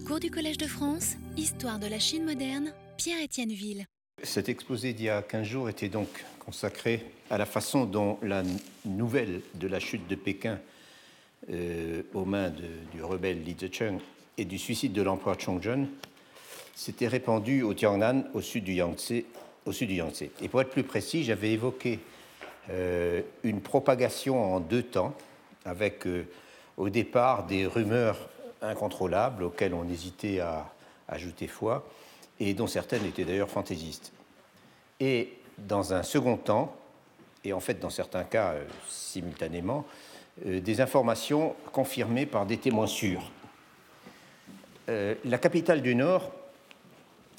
Cours du Collège de France, Histoire de la Chine moderne, Pierre-Étienne Ville. Cet exposé d'il y a 15 jours était donc consacré à la façon dont la nouvelle de la chute de Pékin euh, aux mains du rebelle Li Zicheng et du suicide de l'empereur Chongzhen s'était répandue au Tiangnan, au sud du Yangtze. Au sud du Yangtze. Et pour être plus précis, j'avais évoqué euh, une propagation en deux temps, avec euh, au départ des rumeurs incontrôlables auxquelles on hésitait à ajouter foi, et dont certaines étaient d'ailleurs fantaisistes. Et dans un second temps, et en fait dans certains cas euh, simultanément, des informations confirmées par des témoins sûrs. la capitale du Nord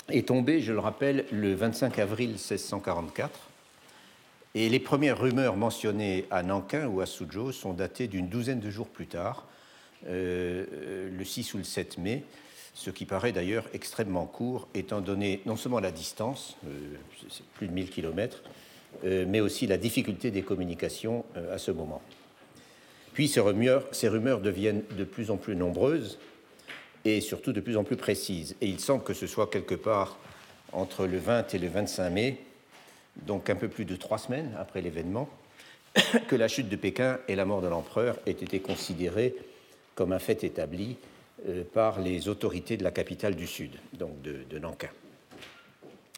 est tombée, je le rappelle, le 25 avril 1644 et les premières rumeurs mentionnées à Nankin ou à Suzhou sont datées d'une douzaine de jours plus tard, euh, le 6 ou le 7 mai, ce qui paraît d'ailleurs extrêmement court, étant donné non seulement la distance, euh, c'est plus de 1000 km, euh, mais aussi la difficulté des communications à ce moment. Puis ces rumeurs, ces rumeurs deviennent de plus en plus nombreuses et surtout de plus en plus précises. Et il semble que ce soit quelque part entre le 20 et le 25 mai donc un peu plus de trois semaines après l'événement, que la chute de Pékin et la mort de l'empereur aient été considérées comme un fait établi euh, par les autorités de la capitale du Sud, donc de, Nankin.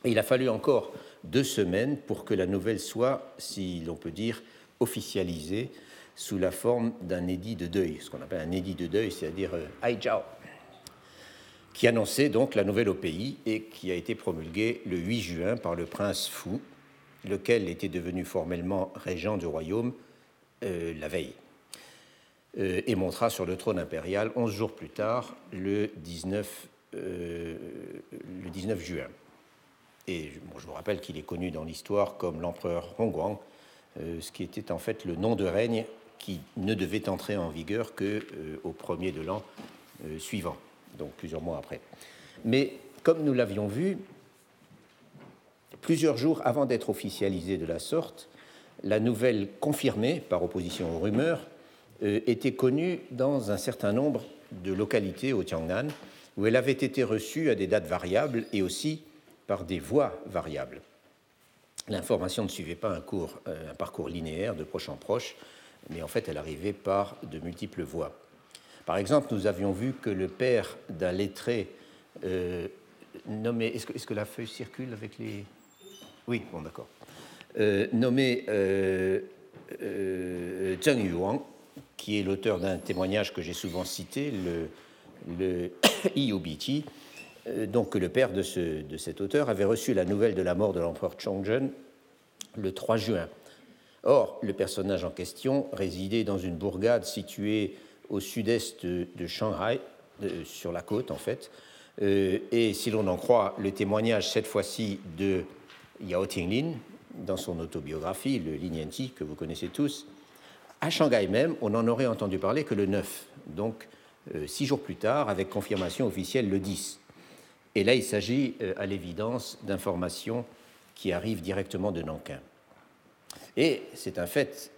il a fallu encore deux semaines pour que la nouvelle soit, si l'on peut dire, officialisée sous la forme d'un édit de deuil, ce qu'on appelle un édit de deuil, c'est-à-dire euh, Jiao, qui annonçait donc la nouvelle au pays et qui a été promulguée le 8 juin par le prince Fu, lequel était devenu formellement régent du royaume euh, la veille, et montera sur le trône impérial onze jours plus tard, le 19, euh, le 19 juin. Et je vous rappelle qu'il est connu dans l'histoire comme l'empereur Hongguang, ce qui était en fait le nom de règne qui ne devait entrer en vigueur que au premier de l'an suivant, donc plusieurs mois après. Mais comme nous l'avions vu, Plusieurs jours avant d'être officialisée de la sorte, la nouvelle confirmée par opposition aux rumeurs euh, était connue dans un certain nombre de localités au Tiangnan, où elle avait été reçue à des dates variables et aussi par des voies variables. L'information ne suivait pas un, euh, parcours linéaire de proche en proche, mais en fait elle arrivait par de multiples voies. Par exemple, nous avions vu que le père d'un lettré euh, nommé. Est-ce que, la feuille circule avec les. Oui, bon, d'accord. Euh, nommé euh, euh, Zheng Yuang, qui est l'auteur d'un témoignage que j'ai souvent cité, le, le euh, donc le père de, ce, de, cet auteur avait reçu la nouvelle de la mort de l'empereur Chongzhen le 3 juin. Or, le personnage en question résidait dans une bourgade située au sud-est de, Shanghai, sur la côte en fait, et si l'on en croit le témoignage cette fois-ci de Yao Tinglin, dans son autobiographie, le Linianti, que vous connaissez tous, à Shanghai même, on n'en aurait entendu parler que le 9, donc euh, six jours plus tard, avec confirmation officielle le 10. Et là, il s'agit euh, à l'évidence d'informations qui arrivent directement de Nankin. Et c'est un fait,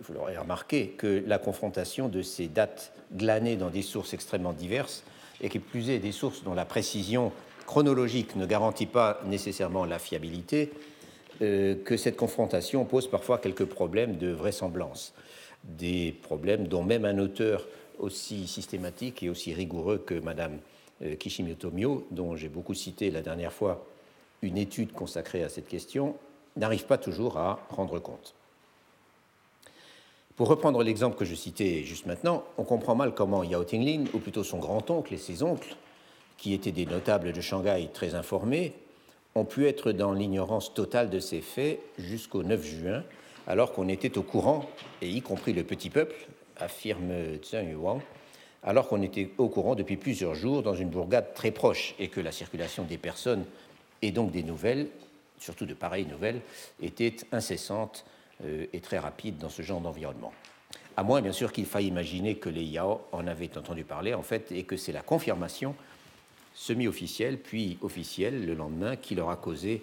vous l'aurez remarqué, que la confrontation de ces dates glanées dans des sources extrêmement diverses, et qui plus est des sources dont la précision chronologique ne garantit pas nécessairement la fiabilité, euh, que cette confrontation pose parfois quelques problèmes de vraisemblance, des problèmes dont même un auteur aussi systématique et aussi rigoureux que Madame euh, Kishimoto Mio, dont j'ai beaucoup cité la dernière fois une étude consacrée à cette question, n'arrive pas toujours à rendre compte. Pour reprendre l'exemple que je citais juste maintenant, on comprend mal comment Yao Tinglin, ou plutôt son grand-oncle et ses oncles, qui étaient des notables de Shanghai très informés, ont pu être dans l'ignorance totale de ces faits jusqu'au 9 juin, alors qu'on était au courant, et y compris le petit peuple, affirme Zheng Yuan, alors qu'on était au courant depuis plusieurs jours dans une bourgade très proche et que la circulation des personnes et donc des nouvelles, surtout de pareilles nouvelles, était incessante euh, et très rapide dans ce genre d'environnement. À moins, bien sûr, qu'il faille imaginer que les Yao en avaient entendu parler, en fait, et que c'est la confirmation semi-officiel, puis officiel le lendemain, qui leur a causé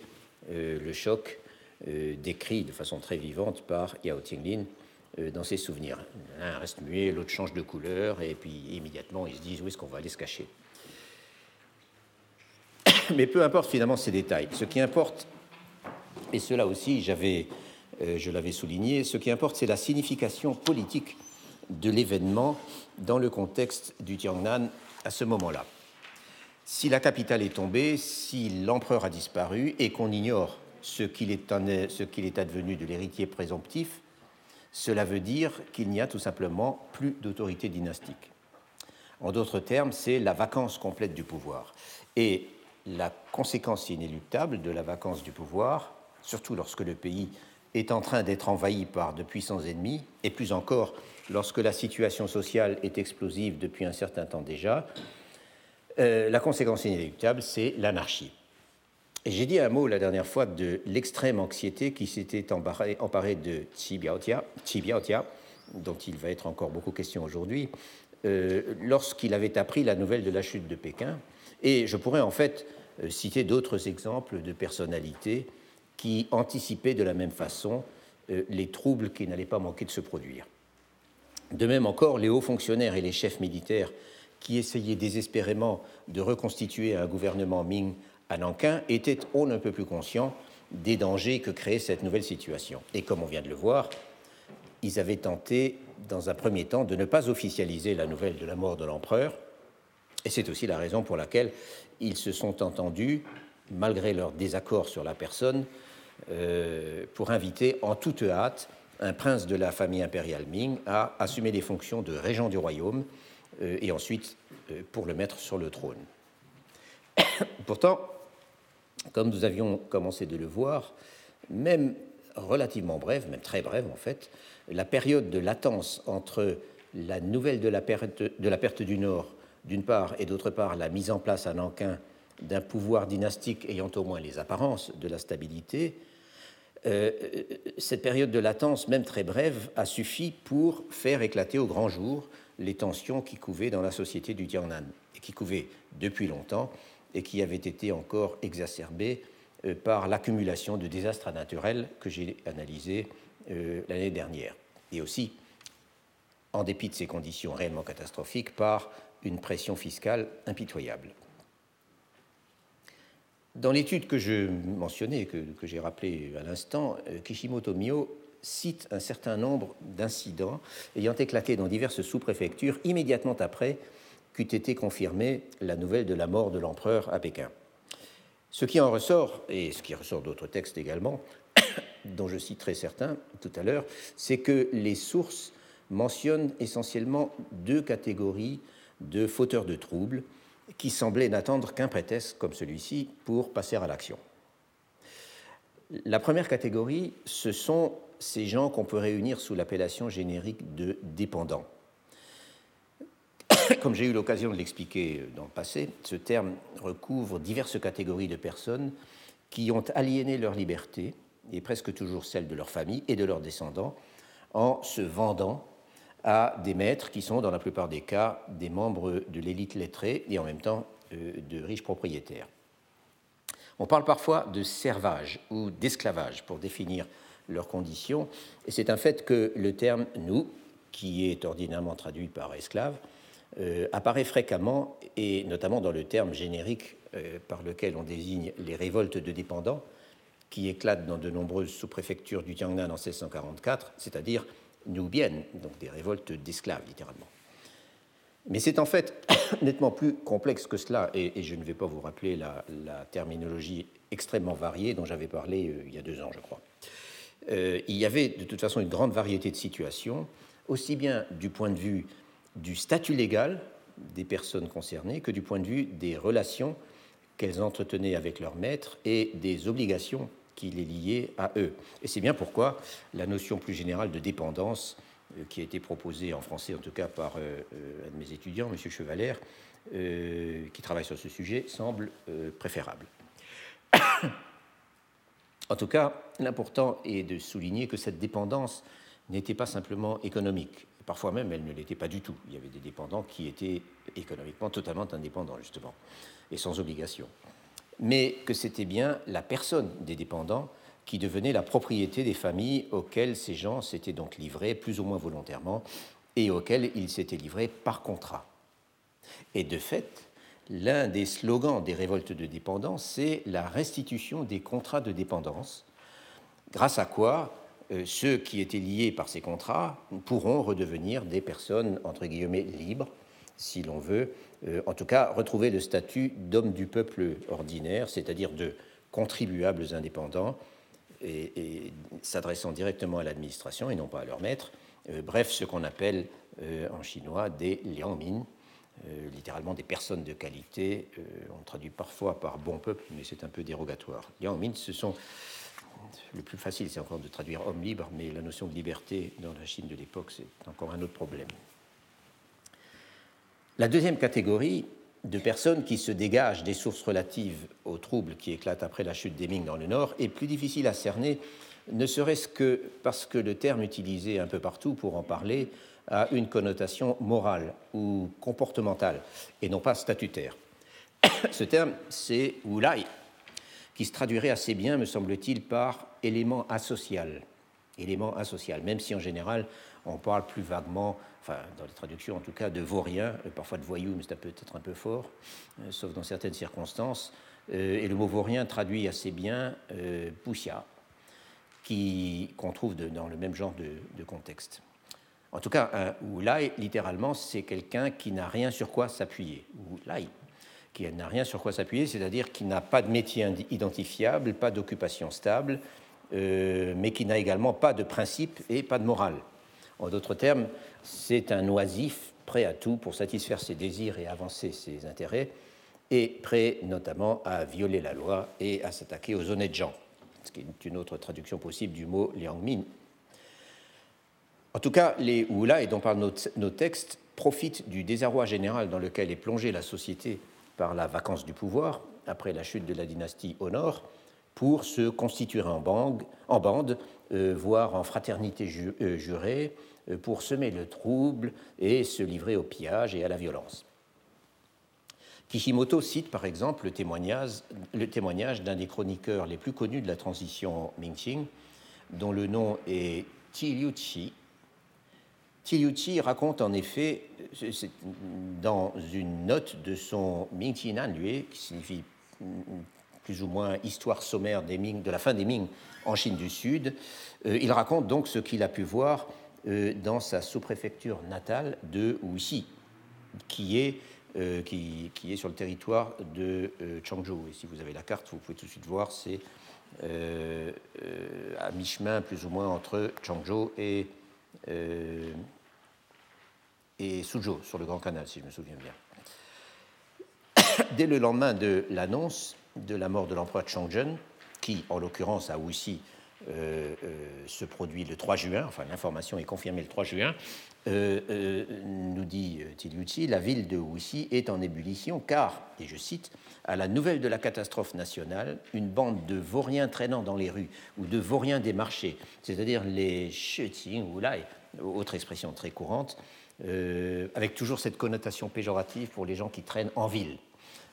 euh, le choc euh, décrit de façon très vivante par Yao Tinglin dans ses souvenirs. L'un reste muet, l'autre change de couleur, et puis immédiatement ils se disent où est-ce qu'on va aller se cacher? Mais peu importe finalement ces détails. Ce qui importe, et cela aussi j'avais, je l'avais souligné, ce qui importe c'est la signification politique de l'événement dans le contexte du Tiangnan à ce moment-là. Si la capitale est tombée, si l'empereur a disparu et qu'on ignore ce qu'il est, advenu de l'héritier présomptif, cela veut dire qu'il n'y a tout simplement plus d'autorité dynastique. En d'autres termes, c'est la vacance complète du pouvoir. Et la conséquence inéluctable de la vacance du pouvoir, surtout lorsque le pays est en train d'être envahi par de puissants ennemis, et plus encore lorsque la situation sociale est explosive depuis un certain temps déjà, euh, la conséquence inéluctable, c'est l'anarchie. J'ai dit un mot la dernière fois de l'extrême anxiété qui s'était emparée de Xi Biaotia, dont il va être encore beaucoup question aujourd'hui, euh, lorsqu'il avait appris la nouvelle de la chute de Pékin. Et je pourrais en fait euh, citer d'autres exemples de personnalités qui anticipaient de la même façon les troubles qui n'allaient pas manquer de se produire. De même encore, les hauts fonctionnaires et les chefs militaires qui essayaient désespérément de reconstituer un gouvernement Ming à Nankin étaient on ne peut plus conscients des dangers que créait cette nouvelle situation. Et comme on vient de le voir, ils avaient tenté, dans un premier temps, de ne pas officialiser la nouvelle de la mort de l'empereur, et c'est aussi la raison pour laquelle ils se sont entendus, malgré leur désaccord sur la personne, euh, pour inviter en toute hâte un prince de la famille impériale Ming à assumer les fonctions de régent du royaume et ensuite euh, pour le mettre sur le trône. Pourtant, comme nous avions commencé de le voir, même relativement brève, même très brève en fait, la période de latence entre la nouvelle de la perte, de la perte du Nord, d'une part, et d'autre part, la mise en place à Nankin d'un pouvoir dynastique ayant au moins les apparences de la stabilité, euh, cette période de latence, même très brève, a suffi pour faire éclater au grand jour les tensions qui couvaient dans la société du Tiangnan, et qui couvaient depuis longtemps, et qui avaient été encore exacerbées euh, par l'accumulation de désastres naturels que j'ai analysés euh, l'année dernière, et aussi, en dépit de ces conditions réellement catastrophiques, par une pression fiscale impitoyable. Dans l'étude que je mentionnais, que, que j'ai rappelée à l'instant, euh, Kishimoto Mio cite un certain nombre d'incidents ayant éclaté dans diverses sous-préfectures immédiatement après qu'eût été confirmée la nouvelle de la mort de l'empereur à Pékin. Ce qui en ressort, et ce qui ressort d'autres textes également, dont je citerai certains tout à l'heure, c'est que les sources mentionnent essentiellement deux catégories de fauteurs de troubles qui semblaient n'attendre qu'un prétexte comme celui-ci pour passer à l'action. La première catégorie, ce sont ces gens qu'on peut réunir sous l'appellation générique de dépendants. Comme j'ai eu l'occasion de l'expliquer dans le passé, ce terme recouvre diverses catégories de personnes qui ont aliéné leur liberté, et presque toujours celle de leur famille et de leurs descendants, en se vendant à des maîtres qui sont, dans la plupart des cas, des membres de l'élite lettrée et en même temps euh, de riches propriétaires. On parle parfois de servage ou d'esclavage pour définir leurs conditions. Et c'est un fait que le terme nous, qui est ordinairement traduit par esclave, euh, apparaît fréquemment, et notamment dans le terme générique euh, par lequel on désigne les révoltes de dépendants, qui éclatent dans de nombreuses sous-préfectures du Tiangnan en 1644, c'est-à-dire nubiennes, donc des révoltes d'esclaves littéralement. Mais c'est en fait nettement plus complexe que cela, et, je ne vais pas vous rappeler la, terminologie extrêmement variée dont j'avais parlé euh, il y a deux ans, je crois. Euh, il y avait de toute façon une grande variété de situations, aussi bien du point de vue du statut légal des personnes concernées que du point de vue des relations qu'elles entretenaient avec leur maître et des obligations qui les liaient à eux. Et c'est bien pourquoi la notion plus générale de dépendance, euh, qui a été proposée en français en tout cas par euh, un de mes étudiants, M. Chevalère, qui travaille sur ce sujet, semble préférable. En tout cas, l'important est de souligner que cette dépendance n'était pas simplement économique. Parfois même, elle ne l'était pas du tout. Il y avait des dépendants qui étaient économiquement totalement indépendants, justement, et sans obligation. Mais que c'était bien la personne des dépendants qui devenait la propriété des familles auxquelles ces gens s'étaient donc livrés plus ou moins volontairement et auxquelles ils s'étaient livrés par contrat. Et de fait, l'un des slogans des révoltes de dépendance, c'est la restitution des contrats de dépendance, grâce à quoi euh, ceux qui étaient liés par ces contrats pourront redevenir des personnes, entre guillemets, libres, si l'on veut, euh, en tout cas retrouver le statut d'homme du peuple ordinaire, c'est-à-dire de contribuables indépendants, et, s'adressant directement à l'administration et non pas à leur maître, euh, bref, ce qu'on appelle en chinois des liangmin, littéralement des personnes de qualité, on traduit parfois par bon peuple, mais c'est un peu dérogatoire. Liangmin, ce sont le plus facile, c'est encore de traduire homme libre, mais la notion de liberté dans la Chine de l'époque, c'est encore un autre problème. La deuxième catégorie de personnes qui se dégagent des sources relatives aux troubles qui éclatent après la chute des Ming dans le Nord est plus difficile à cerner, ne serait-ce que parce que le terme utilisé un peu partout pour en parler a une connotation morale ou comportementale et non pas statutaire. Ce terme, c'est Wulai, qui se traduirait assez bien, me semble-t-il, par élément asocial. Élément asocial, même si en général on parle plus vaguement, enfin dans les traductions en tout cas, de vaurien, parfois de voyou, mais c'est peut-être un peu fort, euh, sauf dans certaines circonstances. Euh, et le mot vaurien traduit assez bien euh, poussia, qu'on trouve dans le même genre de, contexte. En tout cas, un oulai, littéralement, c'est quelqu'un qui n'a rien sur quoi s'appuyer. Oulai, qui n'a rien sur quoi s'appuyer, c'est-à-dire qui n'a pas de métier identifiable, pas d'occupation stable, euh, mais qui n'a également pas de principe et pas de morale. En d'autres termes, c'est un oisif prêt à tout pour satisfaire ses désirs et avancer ses intérêts, et prêt notamment à violer la loi et à s'attaquer aux honnêtes gens, ce qui est une autre traduction possible du mot liangmin. En tout cas, les Oula, et dont parlent nos, textes, profitent du désarroi général dans lequel est plongée la société par la vacance du pouvoir après la chute de la dynastie au nord pour se constituer en bande, en bande euh, voire en fraternité euh, jurée, euh, pour semer le trouble et se livrer au pillage et à la violence. Kishimoto cite par exemple le témoignage, d'un des chroniqueurs les plus connus de la transition Mingqing, dont le nom est Ti Liuqi, Tiliuchi raconte en effet, dans une note de son Mingqinan Lue, qui signifie plus ou moins histoire sommaire Ming, de la fin des Ming en Chine du Sud, euh, il raconte donc ce qu'il a pu voir euh, dans sa sous-préfecture natale de Wuxi, qui est, euh, qui, qui, est sur le territoire de Changzhou. Et si vous avez la carte, vous pouvez tout de suite voir, c'est à mi-chemin plus ou moins entre Changzhou et euh, et Suzhou, sur le Grand Canal, si je me souviens bien. Dès le lendemain de l'annonce de la mort de l'empereur Changzhen, qui, en l'occurrence, à Wuxi, euh, euh, se produit le 3 juin, enfin l'information est confirmée le 3 juin, nous dit Tiliuchi, la ville de Wuxi est en ébullition car, et je cite, à la nouvelle de la catastrophe nationale, une bande de vauriens traînant dans les rues ou de vauriens des marchés, c'est-à-dire les sheting ou lai, autre expression très courante, euh, avec toujours cette connotation péjorative pour les gens qui traînent en ville,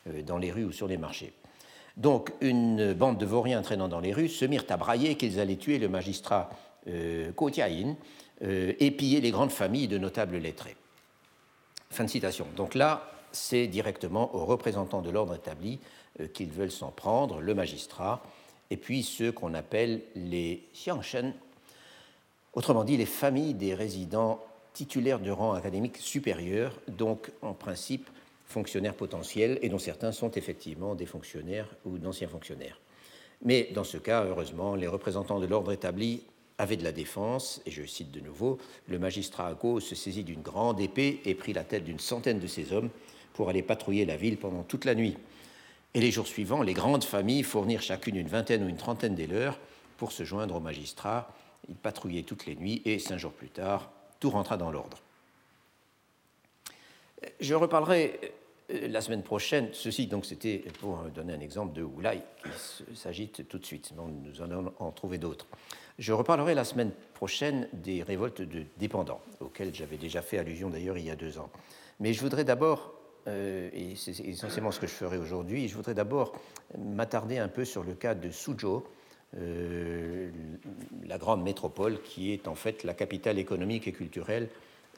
euh, dans les rues ou sur les marchés. Donc, une bande de vauriens traînant dans les rues se mirent à brailler qu'ils allaient tuer le magistrat euh, euh, et piller les grandes familles de notables lettrés. Fin de citation. Donc là, c'est directement aux représentants de l'ordre établi euh, qu'ils veulent s'en prendre, le magistrat, et puis ceux qu'on appelle les xiangshen, autrement dit les familles des résidents titulaires de rang académique supérieur, donc en principe fonctionnaires potentiels, et dont certains sont effectivement des fonctionnaires ou d'anciens fonctionnaires. Mais dans ce cas, heureusement, les représentants de l'ordre établi avaient de la défense, et je cite de nouveau, le magistrat Ako se saisit d'une grande épée et prit la tête d'une centaine de ses hommes pour aller patrouiller la ville pendant toute la nuit. Et les jours suivants, les grandes familles fournirent chacune une vingtaine ou une trentaine des leurs pour se joindre au magistrat. Ils patrouillaient toutes les nuits et cinq jours plus tard, tout rentra dans l'ordre. Je reparlerai la semaine prochaine, ceci donc c'était pour donner un exemple de Oulai qui s'agite tout de suite, nous allons en trouver d'autres. Je reparlerai la semaine prochaine des révoltes de dépendants, auxquelles j'avais déjà fait allusion d'ailleurs il y a deux ans. Mais je voudrais d'abord euh, et c'est essentiellement ce que je ferai aujourd'hui, je voudrais d'abord m'attarder un peu sur le cas de Suzhou, la grande métropole qui est en fait la capitale économique et culturelle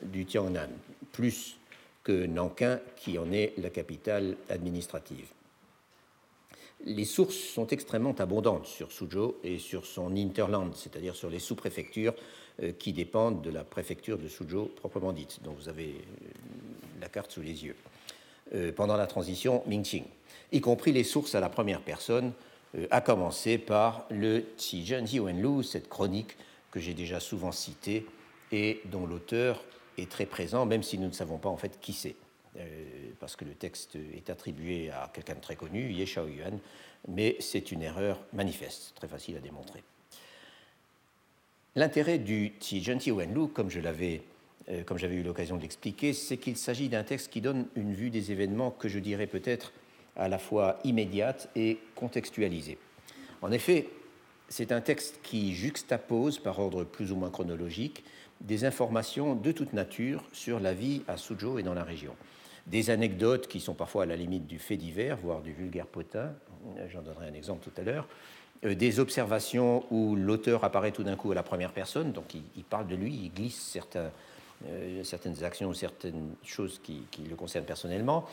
du Tiangnan, plus que Nankin qui en est la capitale administrative. Les sources sont extrêmement abondantes sur Suzhou et sur son hinterland, c'est-à-dire sur les sous-préfectures euh, qui dépendent de la préfecture de Suzhou proprement dite, dont vous avez euh, la carte sous les yeux, euh, pendant la transition Mingqing, y compris les sources à la première personne, à commencer par le Tijun Hiwenlu, cette chronique que j'ai déjà souvent citée et dont l'auteur est très présent, même si nous ne savons pas en fait qui c'est. parce que le texte est attribué à quelqu'un de très connu, Ye Shaoyuan, mais c'est une erreur manifeste, très facile à démontrer. L'intérêt du Ti Wenlu, comme je l'avais euh, comme j'avais eu l'occasion de l'expliquer, c'est qu'il s'agit d'un texte qui donne une vue des événements que je dirais peut-être à la fois immédiate et contextualisée. En effet, c'est un texte qui juxtapose, par ordre plus ou moins chronologique, des informations de toute nature sur la vie à Suzhou et dans la région. Des anecdotes qui sont parfois à la limite du fait divers, voire du vulgaire potin, j'en donnerai un exemple tout à l'heure, euh, des observations où l'auteur apparaît tout d'un coup à la première personne, donc il, parle de lui, il glisse euh, certaines actions ou certaines choses qui, le concernent personnellement,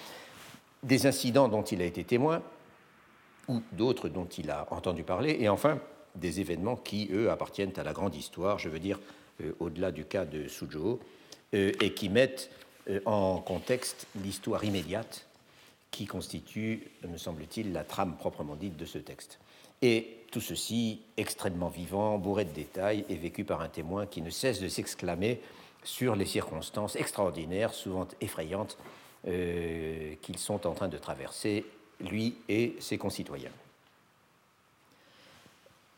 des incidents dont il a été témoin, ou d'autres dont il a entendu parler, et enfin des événements qui, eux, appartiennent à la grande histoire, je veux dire au-delà du cas de Suzhou, et qui mettent en contexte l'histoire immédiate qui constitue, me semble-t-il, la trame proprement dite de ce texte. Et tout ceci extrêmement vivant, bourré de détails et vécu par un témoin qui ne cesse de s'exclamer sur les circonstances extraordinaires, souvent effrayantes, euh, qu'ils sont en train de traverser, lui et ses concitoyens.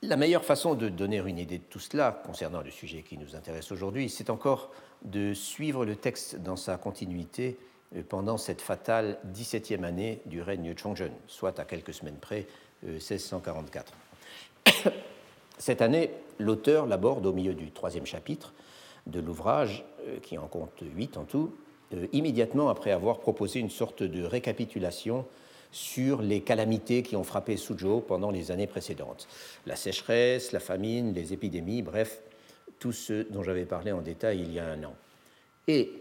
La meilleure façon de donner une idée de tout cela, concernant le sujet qui nous intéresse aujourd'hui, c'est encore de suivre le texte dans sa continuité euh, pendant cette fatale 17e année du règne Chongzhen, soit à quelques semaines près 1644. Euh, Cette année, l'auteur l'aborde au milieu du troisième chapitre de l'ouvrage, euh, qui en compte huit en tout, immédiatement après avoir proposé une sorte de récapitulation sur les calamités qui ont frappé Suzhou pendant les années précédentes. La sécheresse, la famine, les épidémies, bref, tout ce dont j'avais parlé en détail il y a un an. Et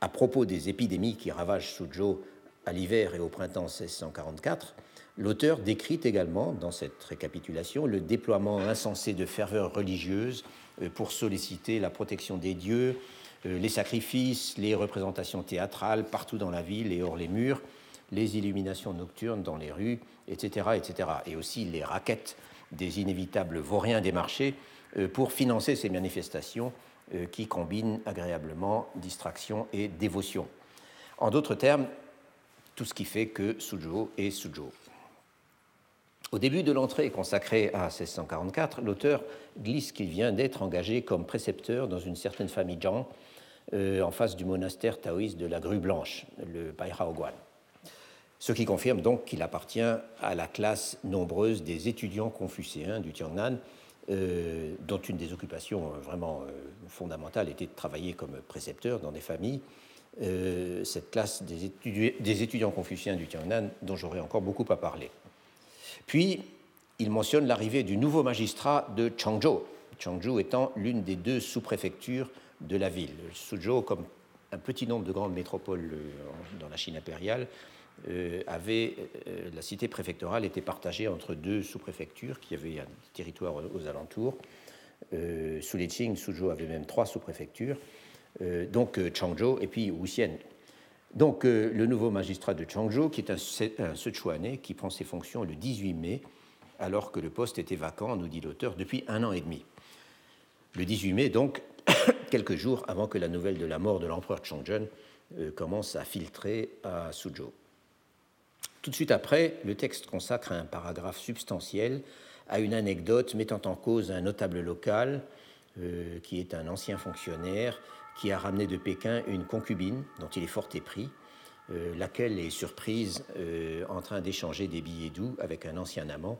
à propos des épidémies qui ravagent Suzhou à l'hiver et au printemps 1644, L'auteur décrit également dans cette récapitulation le déploiement insensé de ferveurs religieuses euh, pour solliciter la protection des dieux, euh, les sacrifices, les représentations théâtrales partout dans la ville et hors les murs, les illuminations nocturnes dans les rues, etc., etc. Et aussi les raquettes des inévitables vauriens des marchés euh, pour financer ces manifestations qui combinent agréablement distraction et dévotion. En d'autres termes, tout ce qui fait que Suzhou est Suzhou. Au début de l'entrée consacrée à 1644, l'auteur glisse qu'il vient d'être engagé comme précepteur dans une certaine famille Zhang, euh, en face du monastère taoïste de la Grue Blanche, le Baihaoguan. Ce qui confirme donc qu'il appartient à la classe nombreuse des étudiants confucéens du Tiangnan, euh, dont une des occupations euh, vraiment fondamentales était de travailler comme précepteur dans des familles. cette classe des, des étudiants confucéens du Tiangnan, dont j'aurai encore beaucoup à parler. Puis, il mentionne l'arrivée du nouveau magistrat de Changzhou, Changzhou étant l'une des deux sous-préfectures de la ville. Suzhou, comme un petit nombre de grandes métropoles euh, dans la Chine impériale, euh, avait, euh, la cité préfectorale était partagée entre deux sous-préfectures qui avaient un territoire aux alentours. les Qing, Suzhou avait même trois sous-préfectures, donc Changzhou et puis Wuxian, donc euh, le nouveau magistrat de Changzhou, qui est un, un Sichuanais, qui prend ses fonctions le 18 mai, alors que le poste était vacant, nous dit l'auteur, depuis un an et demi. Le 18 mai, donc, quelques jours avant que la nouvelle de la mort de l'empereur Chongzhen euh, commence à filtrer à Suzhou. Tout de suite après, le texte consacre un paragraphe substantiel à une anecdote mettant en cause un notable local, euh, qui est un ancien fonctionnaire, qui a ramené de Pékin une concubine dont il est fort épris, euh, laquelle est surprise euh, en train d'échanger des billets doux avec un ancien amant,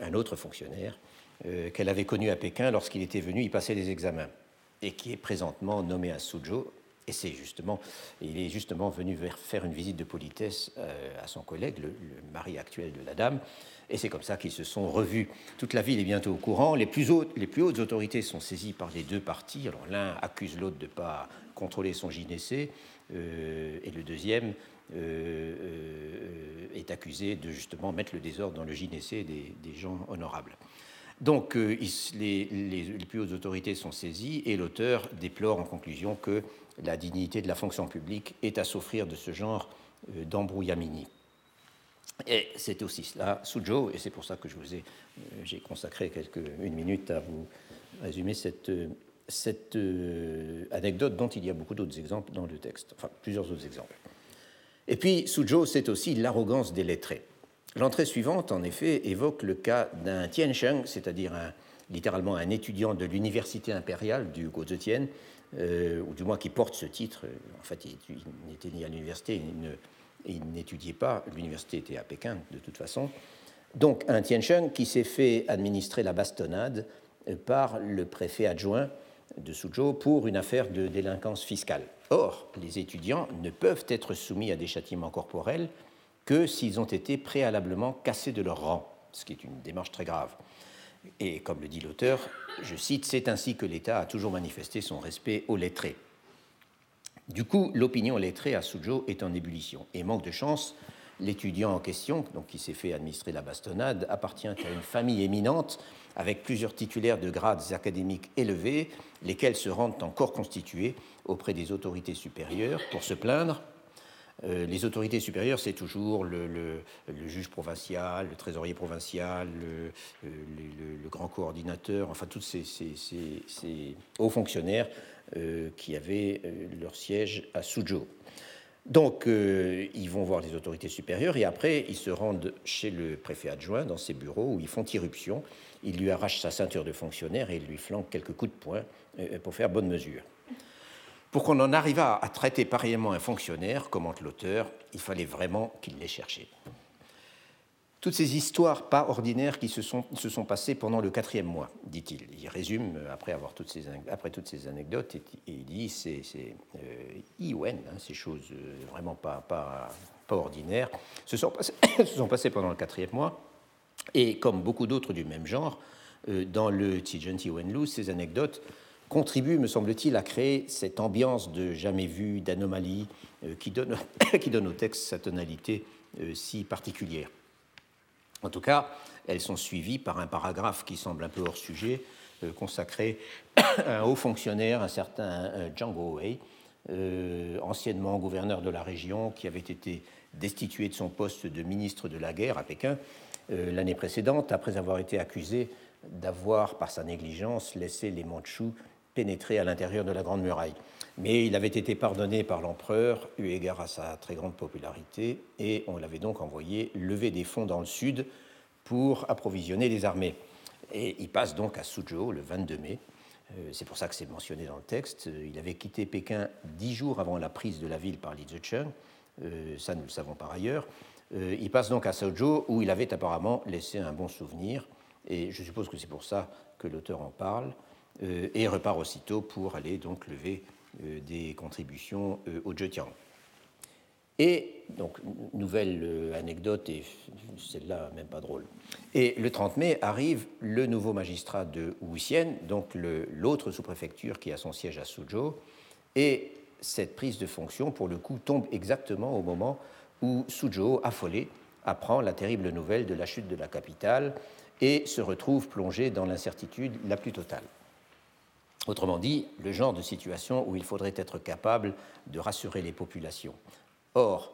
un autre fonctionnaire, qu'elle avait connu à Pékin lorsqu'il était venu y passer des examens, et qui est présentement nommé à Suzhou Et c'est justement, il est justement venu faire une visite de politesse à son collègue, le, mari actuel de la dame, et c'est comme ça qu'ils se sont revus. Toute la ville est bientôt au courant. Les plus, hautes, autorités sont saisies par les deux partis. Alors l'un accuse l'autre de ne pas contrôler son gynécée, euh, et le deuxième euh, euh, est accusé de justement mettre le désordre dans le gynécée des, gens honorables. Donc les, plus hautes autorités sont saisies et l'auteur déplore en conclusion que la dignité de la fonction publique est à souffrir de ce genre d'embrouillamini. Et c'est aussi cela, Suzhou, et c'est pour ça que je vous ai, j'ai consacré une minute à vous résumer cette, euh, anecdote dont il y a beaucoup d'autres exemples dans le texte, enfin plusieurs autres exemples. Et puis, Suzhou, c'est aussi l'arrogance des lettrés. L'entrée suivante, en effet, évoque le cas d'un Tiansheng, c'est-à-dire littéralement un étudiant de l'université impériale du Guozetian, euh, ou du moins qui porte ce titre. En fait, il, n'était ni à l'université, il n'étudiait pas. L'université était à Pékin, de toute façon. Donc, un Tiansheng qui s'est fait administrer la bastonnade par le préfet adjoint de Suzhou pour une affaire de délinquance fiscale. Or, les étudiants ne peuvent être soumis à des châtiments corporels que s'ils ont été préalablement cassés de leur rang, ce qui est une démarche très grave. Et comme le dit l'auteur, je cite, C'est ainsi que l'État a toujours manifesté son respect aux lettrés. Du coup, l'opinion lettrée à Suzhou est en ébullition. Et manque de chance, l'étudiant en question, donc qui s'est fait administrer la bastonnade, appartient à une famille éminente avec plusieurs titulaires de grades académiques élevés, lesquels se rendent en corps constitué auprès des autorités supérieures pour se plaindre. Euh, les autorités supérieures, c'est toujours le, juge provincial, le trésorier provincial, le, euh, grand coordinateur, enfin tous ces, hauts fonctionnaires euh, qui avaient leur siège à Suzhou. Donc, ils vont voir les autorités supérieures et après, ils se rendent chez le préfet adjoint dans ses bureaux où ils font irruption il lui arrache sa ceinture de fonctionnaire et il lui flanque quelques coups de poing pour faire bonne mesure. Pour qu'on en arrivât à traiter pareillement un fonctionnaire, commente l'auteur, il fallait vraiment qu'il l'ait cherché. Toutes ces histoires pas ordinaires qui se sont, passées pendant le quatrième mois, dit-il. Il résume, euh, après, avoir toutes ces, après toutes ces anecdotes, et, il dit c'est euh, hein, ces choses euh, vraiment pas, pas, pas ordinaires, se sont, passées, se sont passées pendant le quatrième mois. Et comme beaucoup d'autres du même genre, dans le Tijenti Wenlu, ces anecdotes contribuent, me semble-t-il, à créer cette ambiance de jamais vu, d'anomalie, euh, qui, donne, au texte sa tonalité euh, si particulière. En tout cas, elles sont suivies par un paragraphe qui semble un peu hors sujet, consacré à un haut fonctionnaire, un certain Django Wei, anciennement gouverneur de la région, qui avait été destitué de son poste de ministre de la guerre à Pékin euh, l'année précédente, après avoir été accusé d'avoir, par sa négligence, laissé les Mandchous pénétrer à l'intérieur de la Grande Muraille. Mais il avait été pardonné par l'empereur, eu égard à sa très grande popularité, et on l'avait donc envoyé lever des fonds dans le sud pour approvisionner les armées. Et il passe donc à Suzhou le 22 mai. Euh, c'est pour ça que c'est mentionné dans le texte. Il avait quitté Pékin dix jours avant la prise de la ville par Li Zicheng. Euh, ça, nous le savons par ailleurs. Euh, il passe donc à Suzhou, où il avait apparemment laissé un bon souvenir, et je suppose que c'est pour ça que l'auteur en parle, euh, et repart aussitôt pour aller donc lever euh, des contributions au Zhejiang. Et donc, nouvelle anecdote, et celle-là même pas drôle. Et le 30 mai arrive le nouveau magistrat de Wuxian, donc l'autre sous-préfecture qui a son siège à Suzhou, et cette prise de fonction, pour le coup, tombe exactement au moment où Suzhou, affolé, apprend la terrible nouvelle de la chute de la capitale et se retrouve plongé dans l'incertitude la plus totale. Autrement dit, le genre de situation où il faudrait être capable de rassurer les populations. Or,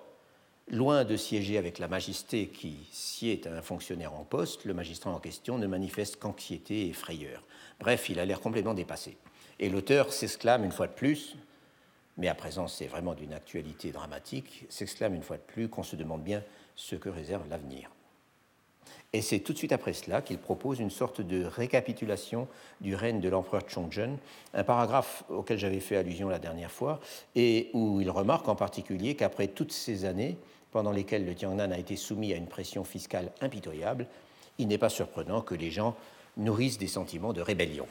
loin de siéger avec la majesté qui sied à un fonctionnaire en poste, le magistrat en question ne manifeste qu'anxiété et frayeur. Bref, il a l'air complètement dépassé. Et l'auteur s'exclame une fois de plus mais à présent c'est vraiment d'une actualité dramatique, s'exclame une fois de plus qu'on se demande bien ce que réserve l'avenir. Et c'est tout de suite après cela qu'il propose une sorte de récapitulation du règne de l'empereur Chongzhen, un paragraphe auquel j'avais fait allusion la dernière fois, et où il remarque en particulier qu'après toutes ces années pendant lesquelles le Tiangnan a été soumis à une pression fiscale impitoyable, il n'est pas surprenant que les gens nourrissent des sentiments de rébellion.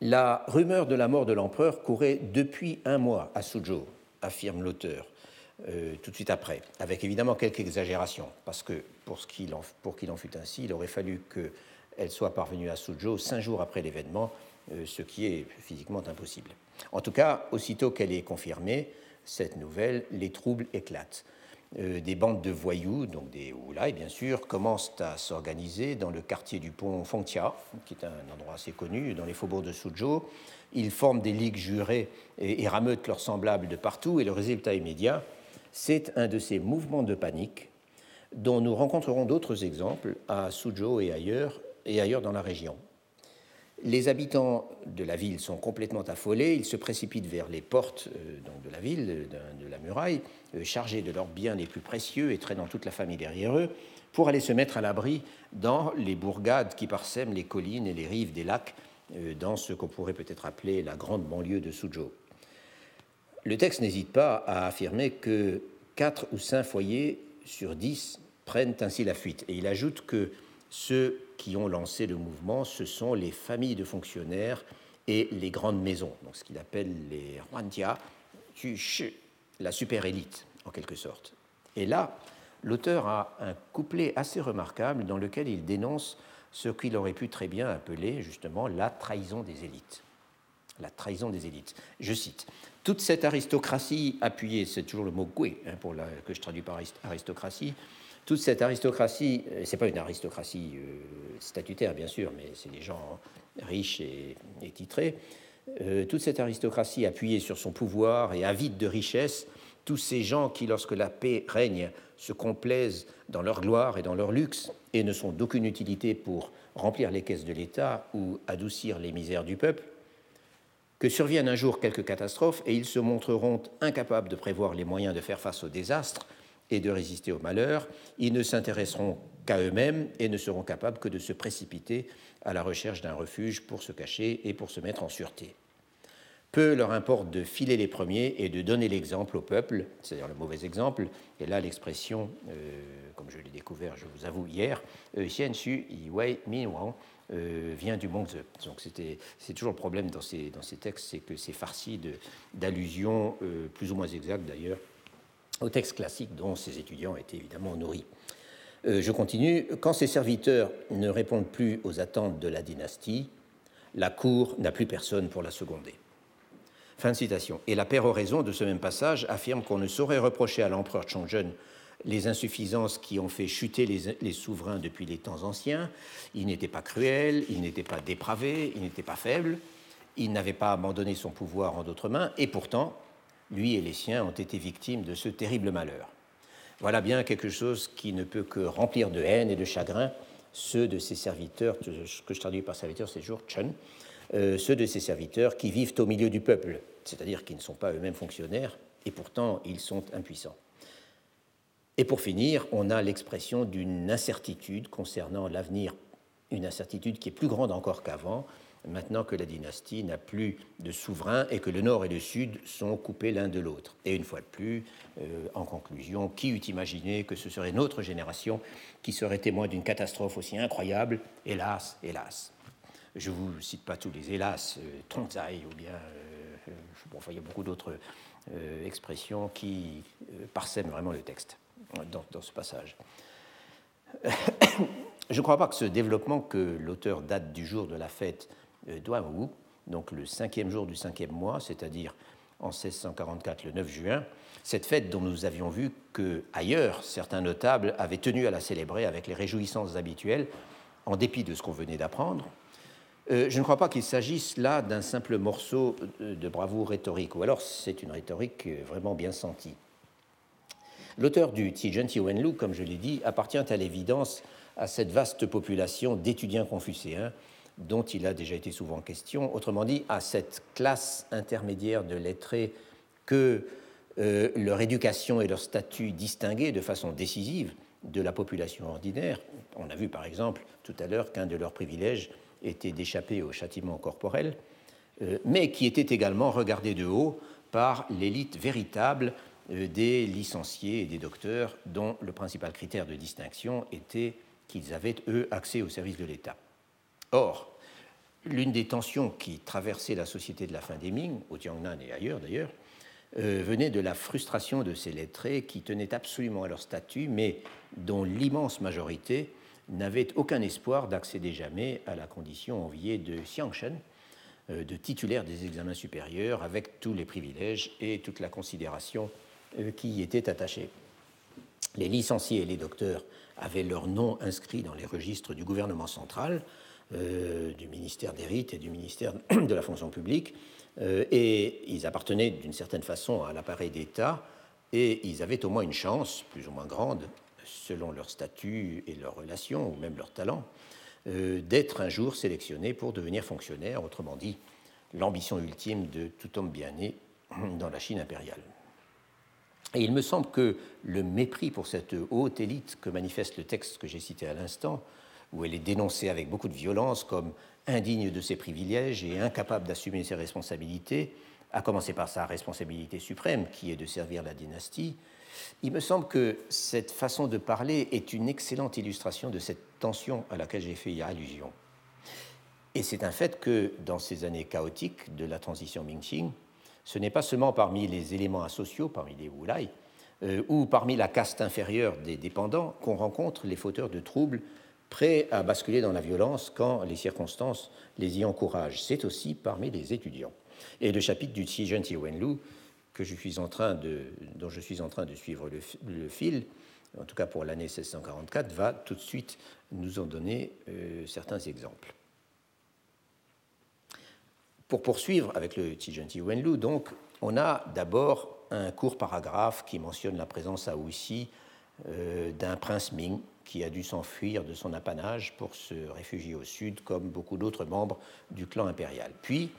La rumeur de la mort de l'empereur courait depuis un mois à Suzhou, affirme l'auteur, euh, tout de suite après, avec évidemment quelques exagérations, parce que pour qu'il en, en, fût ainsi, il aurait fallu qu'elle soit parvenue à Suzhou cinq jours après l'événement, euh, ce qui est physiquement impossible. En tout cas, aussitôt qu'elle est confirmée, cette nouvelle, les troubles éclatent. Euh, des bandes de voyous, donc des oulai bien sûr, commencent à s'organiser dans le quartier du pont Fongtia, qui est un endroit assez connu dans les faubourgs de Suzhou. Ils forment des ligues jurées et, et rameutent leurs semblables de partout, et le résultat immédiat, c'est un de ces mouvements de panique dont nous rencontrerons d'autres exemples à Suzhou et ailleurs, et ailleurs dans la région. Les habitants de la ville sont complètement affolés, ils se précipitent vers les portes euh, de la ville, de, la muraille, euh, chargés de leurs biens les plus précieux et traînant toute la famille derrière eux, pour aller se mettre à l'abri dans les bourgades qui parsèment les collines et les rives des lacs, euh, dans ce qu'on pourrait peut-être appeler la grande banlieue de Suzhou. Le texte n'hésite pas à affirmer que 4 ou 5 foyers sur 10 prennent ainsi la fuite, et il ajoute que ceux qui ont lancé le mouvement, ce sont les familles de fonctionnaires et les grandes maisons, donc ce qu'il appelle les Huantia, la super élite en quelque sorte. Et là, l'auteur a un couplet assez remarquable dans lequel il dénonce ce qu'il aurait pu très bien appeler justement la trahison des élites. La trahison des élites. Je cite Toute cette aristocratie appuyée, c'est toujours le mot gui hein, pour que je traduis par aristocratie, toute cette aristocratie, euh, c'est pas une aristocratie euh, statutaire bien sûr, mais c'est des gens riches et, titrés, euh, toute cette aristocratie appuyée sur son pouvoir et avide de richesse, tous ces gens qui, lorsque la paix règne, se complaisent dans leur gloire et dans leur luxe et ne sont d'aucune utilité pour remplir les caisses de l'État ou adoucir les misères du peuple, que surviennent un jour quelques catastrophes et ils se montreront incapables de prévoir les moyens de faire face au désastre et de résister au malheur, ils ne s'intéresseront qu'à eux-mêmes et ne seront capables que de se précipiter à la recherche d'un refuge pour se cacher et pour se mettre en sûreté. Peu leur importe de filer les premiers et de donner l'exemple au peuple, c'est-à-dire le mauvais exemple. Et là, l'expression, euh, comme je l'ai découvert, je vous avoue, hier, Xian Xu Wei Mi Wang, euh, vient du Mongze. Donc c'est toujours le problème dans ces, dans ces textes, c'est que c'est farci d'allusions plus ou moins exactes d'ailleurs au texte classique dont ces étudiants étaient évidemment nourris. Euh, je continue. Quand ces serviteurs ne répondent plus aux attentes de la dynastie, la cour n'a plus personne pour la seconder. Fin de citation. Et la péroraison de ce même passage affirme qu'on ne saurait reprocher à l'empereur Chongzhen les insuffisances qui ont fait chuter les, souverains depuis les temps anciens. Il n'était pas cruel, il n'était pas dépravé, il n'était pas faible, il n'avait pas abandonné son pouvoir en d'autres mains, et pourtant, lui et les siens ont été victimes de ce terrible malheur. Voilà bien quelque chose qui ne peut que remplir de haine et de chagrin ceux de ses serviteurs, ce que je traduis par serviteurs, c'est toujours Chen, euh, ceux de ses serviteurs qui vivent au milieu du peuple, c'est-à-dire qui ne sont pas eux-mêmes fonctionnaires, et pourtant ils sont impuissants. Et pour finir, on a l'expression d'une incertitude concernant l'avenir, une incertitude qui est plus grande encore qu'avant, maintenant que la dynastie n'a plus de souverain et que le nord et le sud sont coupés l'un de l'autre. Et une fois de plus, euh, en conclusion, qui eût imaginé que ce serait notre génération qui serait témoin d'une catastrophe aussi incroyable? Hélas, hélas. Je ne vous cite pas tous les hélas, euh, ou bien, euh, bon, il y a beaucoup d'autres euh, expressions qui parsèment vraiment le texte dans, ce passage. Je ne crois pas que ce développement que l'auteur date du jour de la fête euh, Douaou, donc le cinquième jour du cinquième mois, c'est-à-dire en 1644, le 9 juin, cette fête dont nous avions vu que ailleurs certains notables avaient tenu à la célébrer avec les réjouissances habituelles, en dépit de ce qu'on venait d'apprendre. Euh, je ne crois pas qu'il s'agisse là d'un simple morceau de bravoure rhétorique, ou alors c'est une rhétorique vraiment bien sentie. L'auteur du Tijen Wenlu, comme je l'ai dit, appartient à l'évidence à cette vaste population d'étudiants confucéens dont il a déjà été souvent question, autrement dit à cette classe intermédiaire de lettrés que euh, leur éducation et leur statut distinguaient de façon décisive de la population ordinaire. On a vu par exemple tout à l'heure qu'un de leurs privilèges était d'échapper au châtiment corporel, euh, mais qui était également regardé de haut par l'élite véritable des licenciés et des docteurs dont le principal critère de distinction était qu'ils avaient, eux, accès au service de l'État. Or, L'une des tensions qui traversait la société de la fin des Ming, au Tiangnan et ailleurs d'ailleurs, euh, venait de la frustration de ces lettrés qui tenaient absolument à leur statut, mais dont l'immense majorité n'avait aucun espoir d'accéder jamais à la condition enviée de xiangshen, euh, de titulaire des examens supérieurs, avec tous les privilèges et toute la considération euh, qui y était attachée. Les licenciés et les docteurs avaient leur nom inscrit dans les registres du gouvernement central, du ministère des rites et du ministère de la fonction publique, euh, et ils appartenaient d'une certaine façon à l'appareil d'État, et ils avaient au moins une chance, plus ou moins grande, selon leur statut et leurs relations, ou même leur talent, euh, d'être un jour sélectionnés pour devenir fonctionnaires, autrement dit, l'ambition ultime de tout homme bien né dans la Chine impériale. Et il me semble que le mépris pour cette haute élite que manifeste le texte que j'ai cité à l'instant, où elle est dénoncée avec beaucoup de violence comme indigne de ses privilèges et incapable d'assumer ses responsabilités, à commencer par sa responsabilité suprême, qui est de servir la dynastie, il me semble que cette façon de parler est une excellente illustration de cette tension à laquelle j'ai fait allusion. Et c'est un fait que dans ces années chaotiques de la transition Ming-Qing, ce n'est pas seulement parmi les éléments asociaux, parmi les Wulai, euh, ou parmi la caste inférieure des dépendants qu'on rencontre les fauteurs de troubles prêts à basculer dans la violence quand les circonstances les y encouragent. C'est aussi parmi les étudiants. Et le chapitre du Wen Wenlu, que je suis en train de, dont je suis en train de suivre le, fil, en tout cas pour l'année 1644, va tout de suite nous en donner euh, certains exemples. Pour poursuivre avec le Wen Wenlu, donc, on a d'abord un court paragraphe qui mentionne la présence à Wuxi euh, d'un prince Ming qui a dû s'enfuir de son apanage pour se réfugier au sud, comme beaucoup d'autres membres du clan impérial. Puis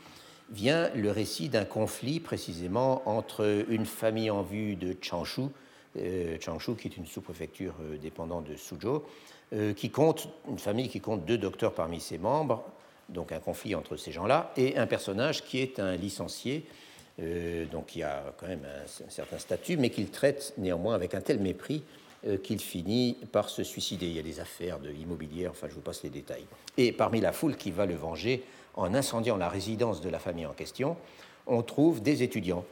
vient le récit d'un conflit précisément entre une famille en vue de Changshu, euh, Changshu qui est une sous-préfecture euh, dépendante de Suzhou, euh, qui compte une famille qui compte deux docteurs parmi ses membres, donc un conflit entre ces gens-là, et un personnage qui est un licencié, donc qui a quand même un certain statut, mais qu'il traite néanmoins avec un tel mépris euh, qu'il finit par se suicider. Il y a des affaires de immobilier, enfin je vous passe les détails. Et parmi la foule qui va le venger en incendiant la résidence de la famille en question, on trouve des étudiants,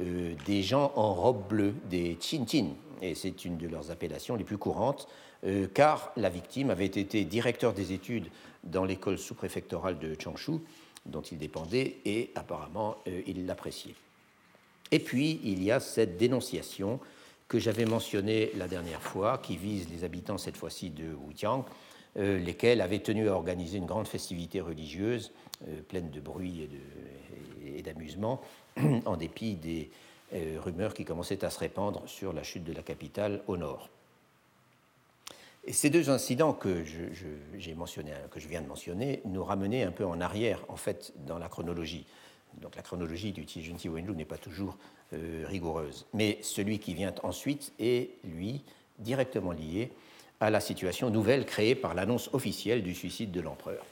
euh, des gens en robe bleue, des chin-chin, et c'est une de leurs appellations les plus courantes, euh, car la victime avait été directeur des études dans l'école sous-préfectorale de Changshu, dont il dépendait, et apparemment il l'appréciait. Et puis, il y a cette dénonciation que j'avais mentionné la dernière fois, qui vise les habitants cette fois-ci de Wujiang, euh, lesquels avaient tenu à organiser une grande festivité religieuse euh, pleine de bruit et d'amusement, en dépit des euh, rumeurs qui commençaient à se répandre sur la chute de la capitale au nord. Ces deux incidents que je, viens de mentionner nous ramenaient un peu en arrière, en fait, dans la chronologie. La chronologie du Tijunti Wenlu n'est pas toujours euh, rigoureuse. Mais celui qui vient ensuite est, lui, directement lié à la situation nouvelle créée par l'annonce officielle du suicide de l'empereur.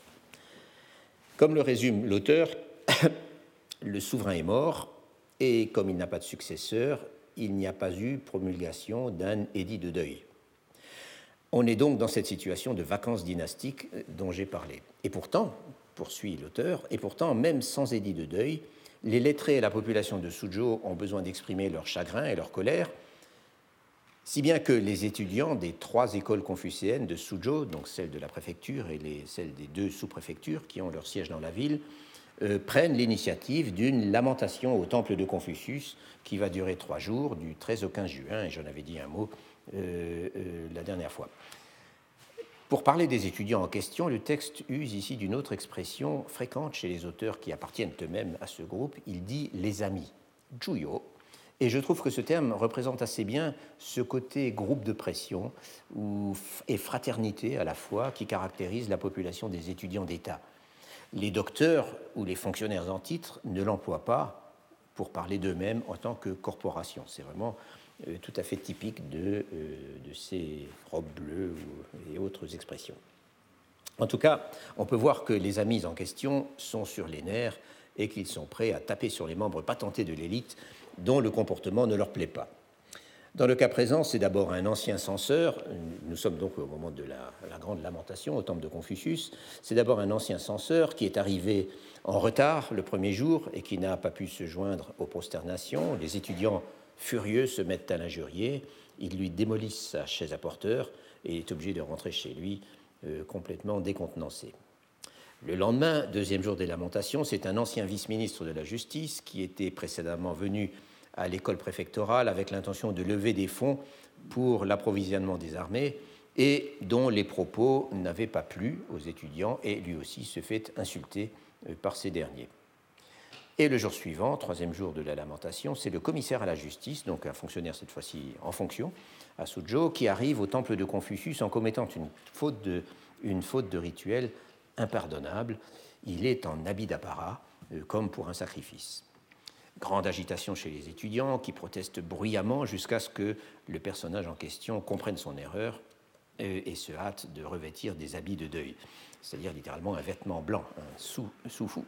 Comme le résume l'auteur, le souverain est mort et comme il n'a pas de successeur, il n'y a pas eu promulgation d'un édit de deuil. On est donc dans cette situation de vacances dynastiques dont j'ai parlé. Et pourtant, poursuit l'auteur, et pourtant, même sans édit de deuil, les lettrés et la population de Suzhou ont besoin d'exprimer leur chagrin et leur colère, si bien que les étudiants des trois écoles confucéennes de Suzhou, donc celle de la préfecture et les, celles des deux sous-préfectures qui ont leur siège dans la ville, euh, prennent l'initiative d'une lamentation au temple de Confucius qui va durer trois jours, du 13 au 15 juin, et j'en avais dit un mot euh, euh, la dernière fois. Pour parler des étudiants en question, le texte use ici d'une autre expression fréquente chez les auteurs qui appartiennent eux-mêmes à ce groupe. Il dit les amis, juyo. Et je trouve que ce terme représente assez bien ce côté groupe de pression et fraternité à la fois qui caractérise la population des étudiants d'État. Les docteurs ou les fonctionnaires en titre ne l'emploient pas pour parler d'eux-mêmes en tant que corporation. C'est vraiment euh, tout à fait typique de, euh, ces robes bleues et autres expressions. En tout cas, on peut voir que les amis en question sont sur les nerfs et qu'ils sont prêts à taper sur les membres patentés de l'élite dont le comportement ne leur plaît pas. Dans le cas présent, c'est d'abord un ancien censeur, nous sommes donc au moment de la, la grande lamentation au temple de Confucius, c'est d'abord un ancien censeur qui est arrivé en retard le premier jour et qui n'a pas pu se joindre aux prosternations. Les étudiants furieux se mettent à l'injurier, ils lui démolissent sa chaise à porteur et il est obligé de rentrer chez lui euh, complètement décontenancé. Le lendemain, deuxième jour des lamentations, c'est un ancien vice-ministre de la Justice qui était précédemment venu à l'école préfectorale avec l'intention de lever des fonds pour l'approvisionnement des armées et dont les propos n'avaient pas plu aux étudiants et lui aussi se fait insulter euh, par ces derniers. Et le jour suivant, troisième jour de la lamentation, c'est le commissaire à la justice, donc un fonctionnaire cette fois-ci en fonction, à Suzhou, qui arrive au temple de Confucius en commettant une faute de, rituel impardonnable. Il est en habit d'apparat, euh, comme pour un sacrifice. Grande agitation chez les étudiants qui protestent bruyamment jusqu'à ce que le personnage en question comprenne son erreur euh, et se hâte de revêtir des habits de deuil, c'est-à-dire littéralement un vêtement blanc, un sous-fou.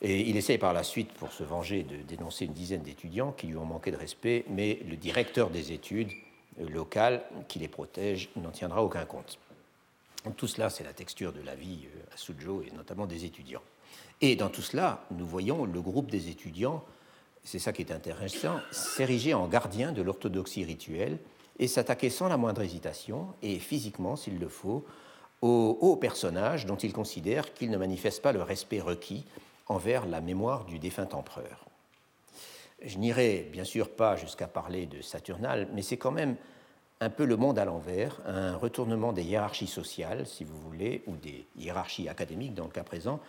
Et il essaye par la suite, pour se venger, de dénoncer une dizaine d'étudiants qui lui ont manqué de respect, mais le directeur des études euh, locales qui les protège n'en tiendra aucun compte. tout cela, c'est la texture de la vie euh, à Suzhou et notamment des étudiants. Et dans tout cela, nous voyons le groupe des étudiants, c'est ça qui est intéressant, s'ériger en gardien de l'orthodoxie rituelle et s'attaquer sans la moindre hésitation, et physiquement s'il le faut, aux personnages dont ils considèrent qu'ils ne manifestent pas le respect requis envers la mémoire du défunt empereur. Je n'irai bien sûr pas jusqu'à parler de Saturnal, mais c'est quand même un peu le monde à l'envers, un retournement des hiérarchies sociales, si vous voulez, ou des hiérarchies académiques dans le cas présent,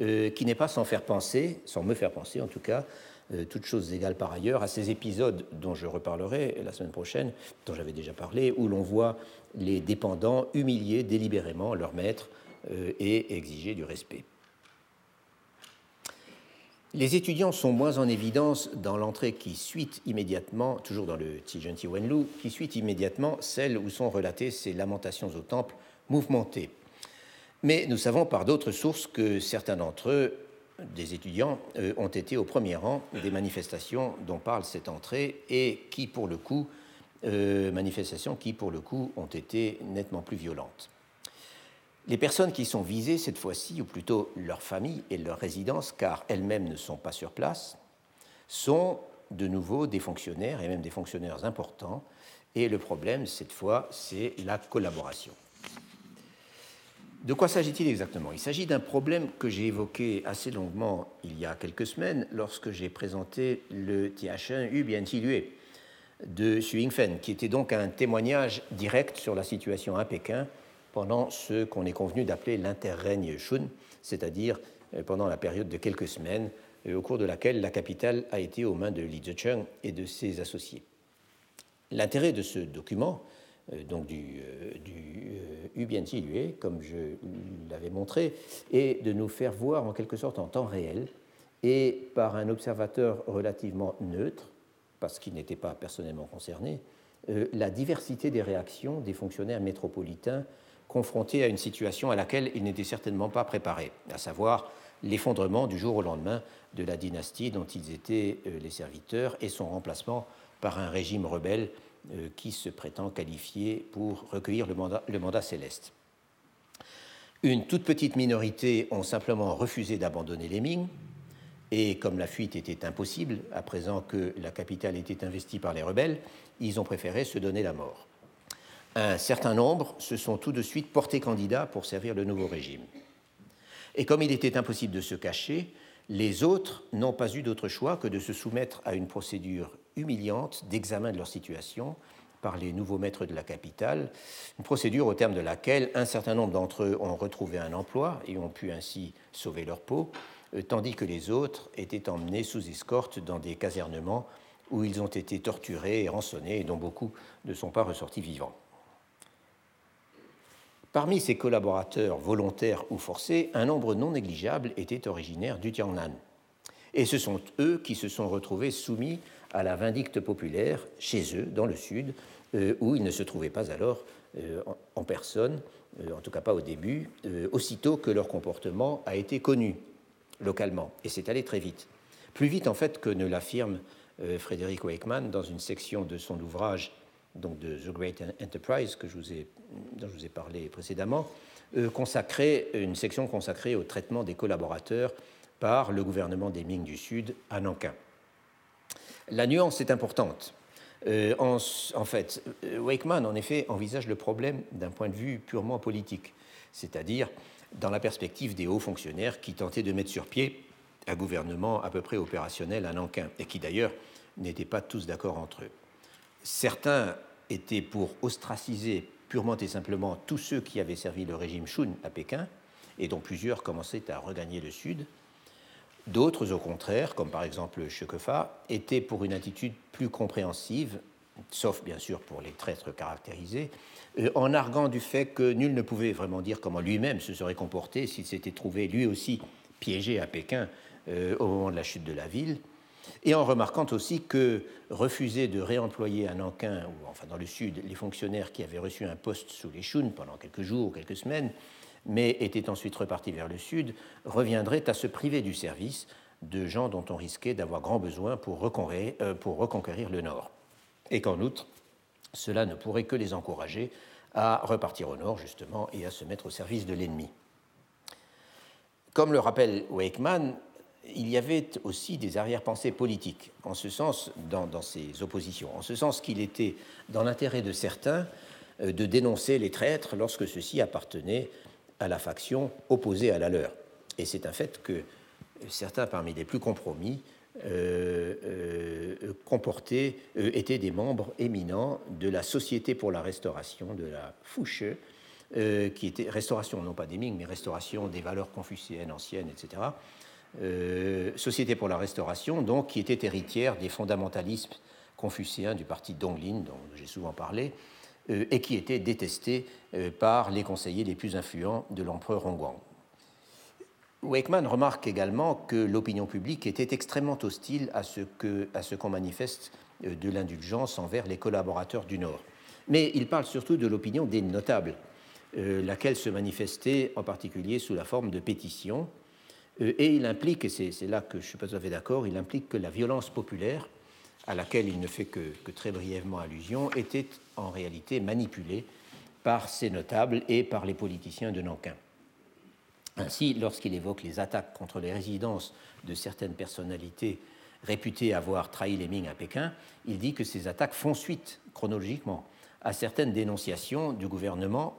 euh, qui n'est pas sans faire penser, sans me faire penser en tout cas, euh, toutes choses égales par ailleurs, à ces épisodes dont je reparlerai la semaine prochaine, dont j'avais déjà parlé, où l'on voit les dépendants humilier délibérément leur maître euh, et exiger du respect. Les étudiants sont moins en évidence dans l'entrée qui suit immédiatement, toujours dans le Tijunti Wenlu, qui suit immédiatement celle où sont relatées ces lamentations au temple mouvementées. Mais nous savons par d'autres sources que certains d'entre eux, des étudiants, euh, ont été au premier rang des manifestations dont parle cette entrée et qui, pour le coup, euh, manifestations qui, pour le coup, ont été nettement plus violentes. Les personnes qui sont visées cette fois-ci, ou plutôt leurs familles et leurs résidences, car elles-mêmes ne sont pas sur place, sont de nouveau des fonctionnaires et même des fonctionnaires importants. Et le problème, cette fois, c'est la collaboration. De quoi s'agit-il exactement? Il s'agit d'un problème que j'ai évoqué assez longuement il y a quelques semaines lorsque j'ai présenté le Tiachen Yu Biantilue de Xu Yingfen, qui était donc un témoignage direct sur la situation à Pékin pendant ce qu'on est convenu d'appeler l'interrègne Shun, c'est-à-dire euh, pendant la période de quelques semaines euh, au cours de laquelle la capitale a été aux mains de Li Zicheng et de ses associés. L'intérêt de ce document, euh, donc du, du Lue, comme je l'avais montré, est de nous faire voir en quelque sorte en temps réel et par un observateur relativement neutre, parce qu'il n'était pas personnellement concerné, la diversité des réactions des fonctionnaires métropolitains confrontés à une situation à laquelle ils n'étaient certainement pas préparés, à savoir l'effondrement du jour au lendemain de la dynastie dont ils étaient euh, les serviteurs et son remplacement par un régime rebelle euh, qui se prétend qualifié pour recueillir le mandat, le mandat céleste. Une toute petite minorité ont simplement refusé d'abandonner les Ming, et comme la fuite était impossible, à présent que la capitale était investie par les rebelles, ils ont préféré se donner la mort un certain nombre se sont tout de suite portés candidats pour servir le nouveau régime. Et comme il était impossible de se cacher, les autres n'ont pas eu d'autre choix que de se soumettre à une procédure humiliante d'examen de leur situation par les nouveaux maîtres de la capitale, une procédure au terme de laquelle un certain nombre d'entre eux ont retrouvé un emploi et ont pu ainsi sauver leur peau, euh, tandis que les autres étaient emmenés sous escorte dans des casernements où ils ont été torturés et rançonnés et dont beaucoup ne sont pas ressortis vivants. Parmi ses collaborateurs volontaires ou forcés, un nombre non négligeable était originaire du Tiangnan. Et ce sont eux qui se sont retrouvés soumis à la vindicte populaire chez eux, dans le sud, euh, où ils ne se trouvaient pas alors euh, en personne, euh, en tout cas pas au début, aussitôt que leur comportement a été connu localement. Et c'est allé très vite. Plus vite en fait que ne l'affirme Frédéric Wakeman dans une section de son ouvrage donc de The Great Enterprise que je vous ai, dont je vous ai parlé précédemment, consacré, une section consacrée au traitement des collaborateurs par le gouvernement des Ming du Sud à Nankin. La nuance est importante. en, en, fait, Wakeman, en effet, envisage le problème d'un point de vue purement politique, c'est-à-dire dans la perspective des hauts fonctionnaires qui tentaient de mettre sur pied un gouvernement à peu près opérationnel à Nankin, et qui d'ailleurs n'étaient pas tous d'accord entre eux. Certains étaient pour ostraciser purement et simplement tous ceux qui avaient servi le régime Shun à Pékin, et dont plusieurs commençaient à regagner le Sud. D'autres, au contraire, comme par exemple Shekefa, étaient pour une attitude plus compréhensive, sauf bien sûr pour les traîtres caractérisés, euh, en arguant du fait que nul ne pouvait vraiment dire comment lui-même se serait comporté s'il s'était trouvé lui aussi piégé à Pékin euh, au moment de la chute de la ville, et en remarquant aussi que refuser de réemployer à Nankin, ou enfin dans le sud, les fonctionnaires qui avaient reçu un poste sous les Chounes pendant quelques jours ou quelques semaines, mais étaient ensuite repartis vers le sud, reviendrait à se priver du service de gens dont on risquait d'avoir grand besoin pour reconquérir, euh, pour reconquérir le nord. Et qu'en outre, cela ne pourrait que les encourager à repartir au nord, justement, et à se mettre au service de l'ennemi. Comme le rappelle Wakeman, il y avait aussi des arrière-pensées politiques, en ce sens, dans, ces oppositions, en ce sens qu'il était dans l'intérêt de certains euh, de dénoncer les traîtres lorsque ceux-ci appartenaient à la faction opposée à la leur. Et c'est un fait que certains parmi les plus compromis euh, euh, étaient des membres éminents de la Société pour la restauration de la Fouche, qui était restauration non pas des Ming, mais restauration des valeurs confucéennes anciennes, etc., Société pour la Restauration, donc, qui était héritière des fondamentalismes confucéens du parti Donglin, dont j'ai souvent parlé, euh, et qui était détestée euh, par les conseillers les plus influents de l'empereur Hongguang. Wakeman remarque également que l'opinion publique était extrêmement hostile à ce qu'on manifeste de l'indulgence envers les collaborateurs du Nord. Mais il parle surtout de l'opinion des notables, laquelle se manifestait en particulier sous la forme de pétitions euh, et il implique, et c'est là que je ne suis pas tout à fait d'accord, il implique que la violence populaire, à laquelle il ne fait que, très brièvement allusion, était en réalité manipulée par ces notables et par les politiciens de Nankin. Ainsi, lorsqu'il évoque les attaques contre les résidences de certaines personnalités réputées avoir trahi les Ming à Pékin, il dit que ces attaques font suite, chronologiquement, à certaines dénonciations du gouvernement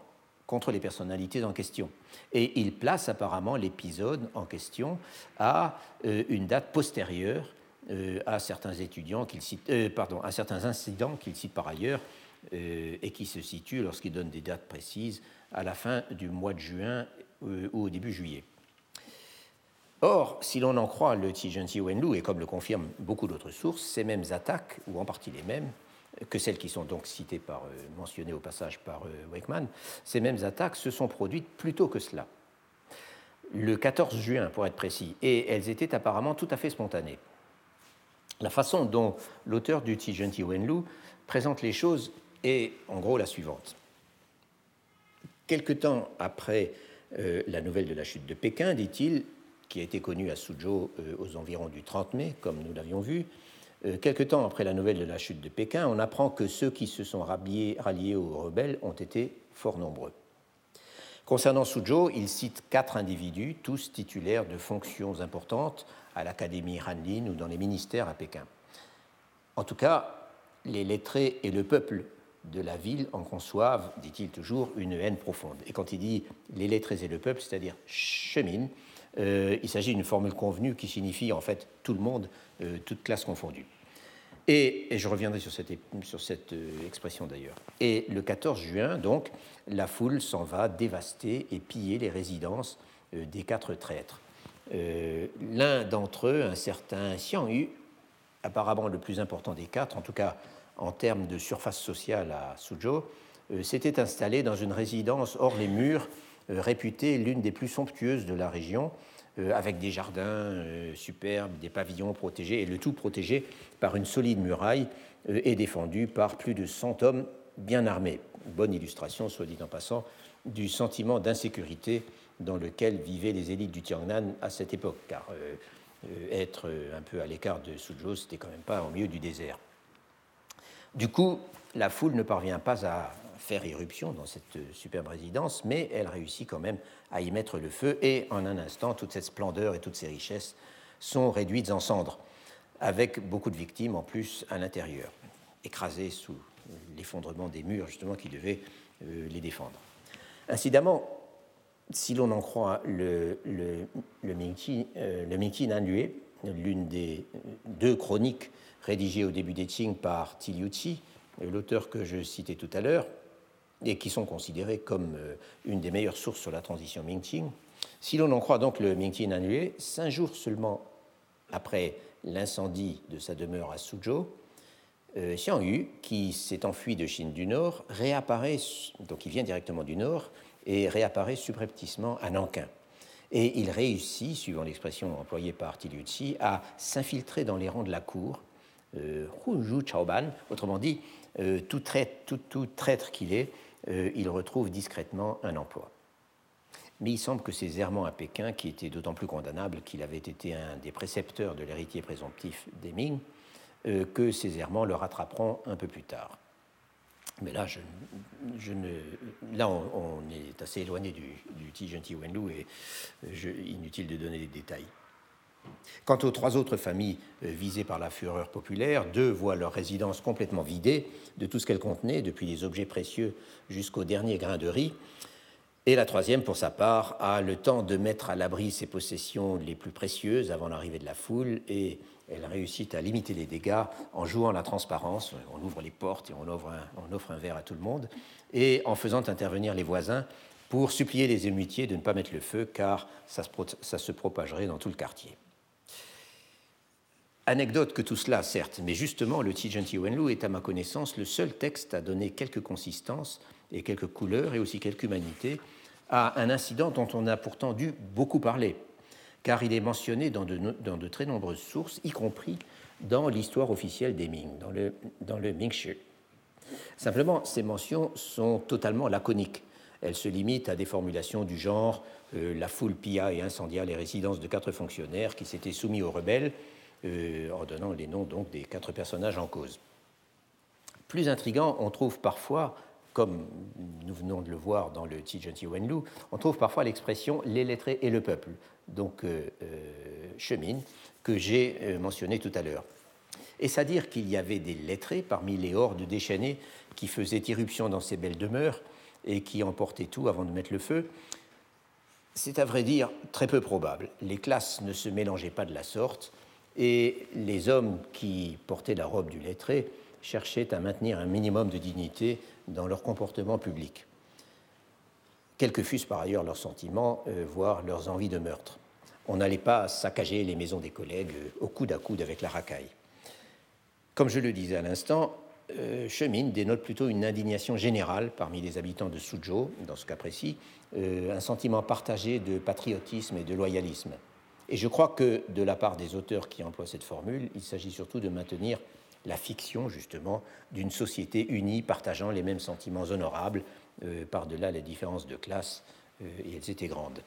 contre les personnalités en question. Et il place apparemment l'épisode en question à euh, une date postérieure euh, à certains étudiants cite, euh, incidents qu'il cite par ailleurs et qui se situent lorsqu'il donne des dates précises à la fin du mois de juin ou au début juillet. Or, si l'on en croit le Tijansi Wenlu, et comme le confirment beaucoup d'autres sources, ces mêmes attaques, ou en partie les mêmes, que celles qui sont donc citées euh, mentionnées au passage par euh, Wakeman, ces mêmes attaques se sont produites plus tôt que cela, le 14 juin pour être précis, et elles étaient apparemment tout à fait spontanées. La façon dont l'auteur du Tijenti Wenlu présente les choses est en gros la suivante. Quelque temps après euh, la nouvelle de la chute de Pékin, dit-il, qui a été connue à Suzhou aux environs du 30 mai, comme nous l'avions vu, quelque temps après la nouvelle de la chute de Pékin, on apprend que ceux qui se sont ralliés, aux rebelles ont été fort nombreux. Concernant Suzhou, il cite quatre individus, tous titulaires de fonctions importantes à l'Académie Hanlin ou dans les ministères à Pékin. En tout cas, les lettrés et le peuple de la ville en conçoivent, dit-il toujours, une haine profonde. Et quand il dit les lettrés et le peuple, c'est-à-dire chemin, euh, il s'agit d'une formule convenue qui signifie en fait tout le monde, euh, toute classe confondue. Et, je reviendrai sur cette, sur cette euh, expression d'ailleurs. Et le 14 juin, donc, la foule s'en va dévaster et piller les résidences des quatre traîtres. L'un d'entre eux, un certain Xiang Yu, apparemment le plus important des quatre, en tout cas en termes de surface sociale à Suzhou, s'était installé dans une résidence hors les murs euh, réputée l'une des plus somptueuses de la région, euh, avec des jardins euh, superbes, des pavillons protégés, et le tout protégé par une solide muraille et défendu par plus de 100 hommes bien armés. Bonne illustration, soit dit en passant, du sentiment d'insécurité dans lequel vivaient les élites du Tiangnan à cette époque, car être un peu à l'écart de Suzhou, c'était quand même pas au milieu du désert. Du coup, la foule ne parvient pas à faire irruption dans cette superbe résidence, mais elle réussit quand même à y mettre le feu, et en un instant, toute cette splendeur et toutes ces richesses sont réduites en cendres, avec beaucoup de victimes en plus à l'intérieur, écrasées sous l'effondrement des murs justement qui devaient euh, les défendre. Incidemment, si l'on en croit le, le, le Mingqi, euh, l'une des deux chroniques rédigées au début des Qing par Ti Liuqi, l'auteur que je citais tout à l'heure, et qui sont considérés comme euh, une des meilleures sources sur la transition Ming-Qing. Si l'on en croit donc le Ming-Qi Nanue, cinq jours seulement après l'incendie de sa demeure à Suzhou, euh, Xiang Yu, qui s'est enfui de Chine du Nord, réapparaît, donc il vient directement du Nord, et réapparaît subrepticement à Nankin. Et il réussit, suivant l'expression employée par Tiliuchi, à s'infiltrer dans les rangs de la cour, euh, Chaoban, autrement dit, euh, tout, traître, qu'il est, euh, il retrouve discrètement un emploi. Mais il semble que ces errements à Pékin, qui étaient d'autant plus condamnables qu'il avait été un des précepteurs de l'héritier présomptif des Ming, euh, que ces errements le rattraperont un peu plus tard. Mais là, je, ne, là on, est assez éloigné du, du Ti Wenlu et je, inutile de donner des détails. Quant aux trois autres familles euh, visées par la fureur populaire, deux voient leur résidence complètement vidée de tout ce qu'elle contenait, depuis les objets précieux jusqu'au dernier grain de riz. Et la troisième, pour sa part, a le temps de mettre à l'abri ses possessions les plus précieuses avant l'arrivée de la foule et elle réussit à limiter les dégâts en jouant la transparence. On ouvre les portes et on offre un, verre à tout le monde et en faisant intervenir les voisins pour supplier les émutiers de ne pas mettre le feu car ça se propagerait dans tout le quartier. Anecdote que tout cela, certes, mais justement, le Tijanti Wenlu est à ma connaissance le seul texte à donner quelques consistances et quelques couleurs et aussi quelques humanités à un incident dont on a pourtant dû beaucoup parler, car il est mentionné dans de, très nombreuses sources, y compris dans l'histoire officielle des Ming, dans le, dans le Mingshi. Simplement, ces mentions sont totalement laconiques. Elles se limitent à des formulations du genre euh, la foule pilla et incendia les résidences de quatre fonctionnaires qui s'étaient soumis aux rebelles euh, en donnant les noms donc des quatre personnages en cause. Plus intrigant, on trouve parfois, comme nous venons de le voir dans le Tijanti Wenlu, on trouve parfois l'expression les lettrés et le peuple, donc euh, euh que j'ai mentionné tout à l'heure. Est-ce à dire qu'il y avait des lettrés parmi les hordes déchaînées qui faisaient irruption dans ces belles demeures et qui emportaient tout avant de mettre le feu C'est à vrai dire très peu probable. Les classes ne se mélangeaient pas de la sorte, et les hommes qui portaient la robe du lettré cherchaient à maintenir un minimum de dignité dans leur comportement public. Quels que fussent par ailleurs leurs sentiments, euh, voire leurs envies de meurtre. On n'allait pas saccager les maisons des collègues euh, au coude à coude avec la racaille. Comme je le disais à l'instant, euh, Chemine dénote plutôt une indignation générale parmi les habitants de Suzhou, dans ce cas précis, un sentiment partagé de patriotisme et de loyalisme. Et je crois que de la part des auteurs qui emploient cette formule, il s'agit surtout de maintenir la fiction, justement, d'une société unie partageant les mêmes sentiments honorables, euh, par-delà les différences de classe, euh, et elles étaient grandes.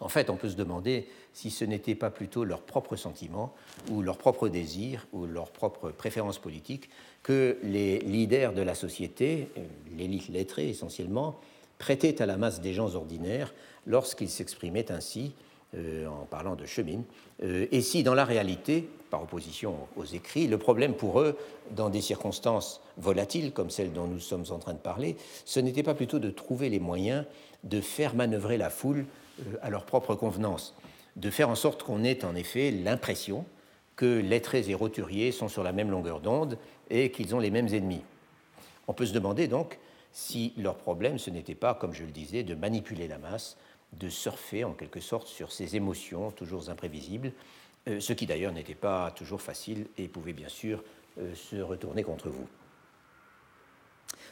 En fait, on peut se demander si ce n'était pas plutôt leurs propres sentiments, ou leurs propres désirs, ou leurs propres préférences politiques que les leaders de la société, euh, l'élite lettrée essentiellement, prêtaient à la masse des gens ordinaires lorsqu'ils s'exprimaient ainsi euh, en parlant de chemine, euh, et si dans la réalité, par opposition aux écrits, le problème pour eux, dans des circonstances volatiles comme celles dont nous sommes en train de parler, ce n'était pas plutôt de trouver les moyens de faire manœuvrer la foule euh, à leur propre convenance, de faire en sorte qu'on ait en effet l'impression que lettrés et roturiers sont sur la même longueur d'onde et qu'ils ont les mêmes ennemis. On peut se demander donc si leur problème, ce n'était pas, comme je le disais, de manipuler la masse, de surfer en quelque sorte sur ces émotions toujours imprévisibles, euh, ce qui d'ailleurs n'était pas toujours facile et pouvait bien sûr euh, se retourner contre vous.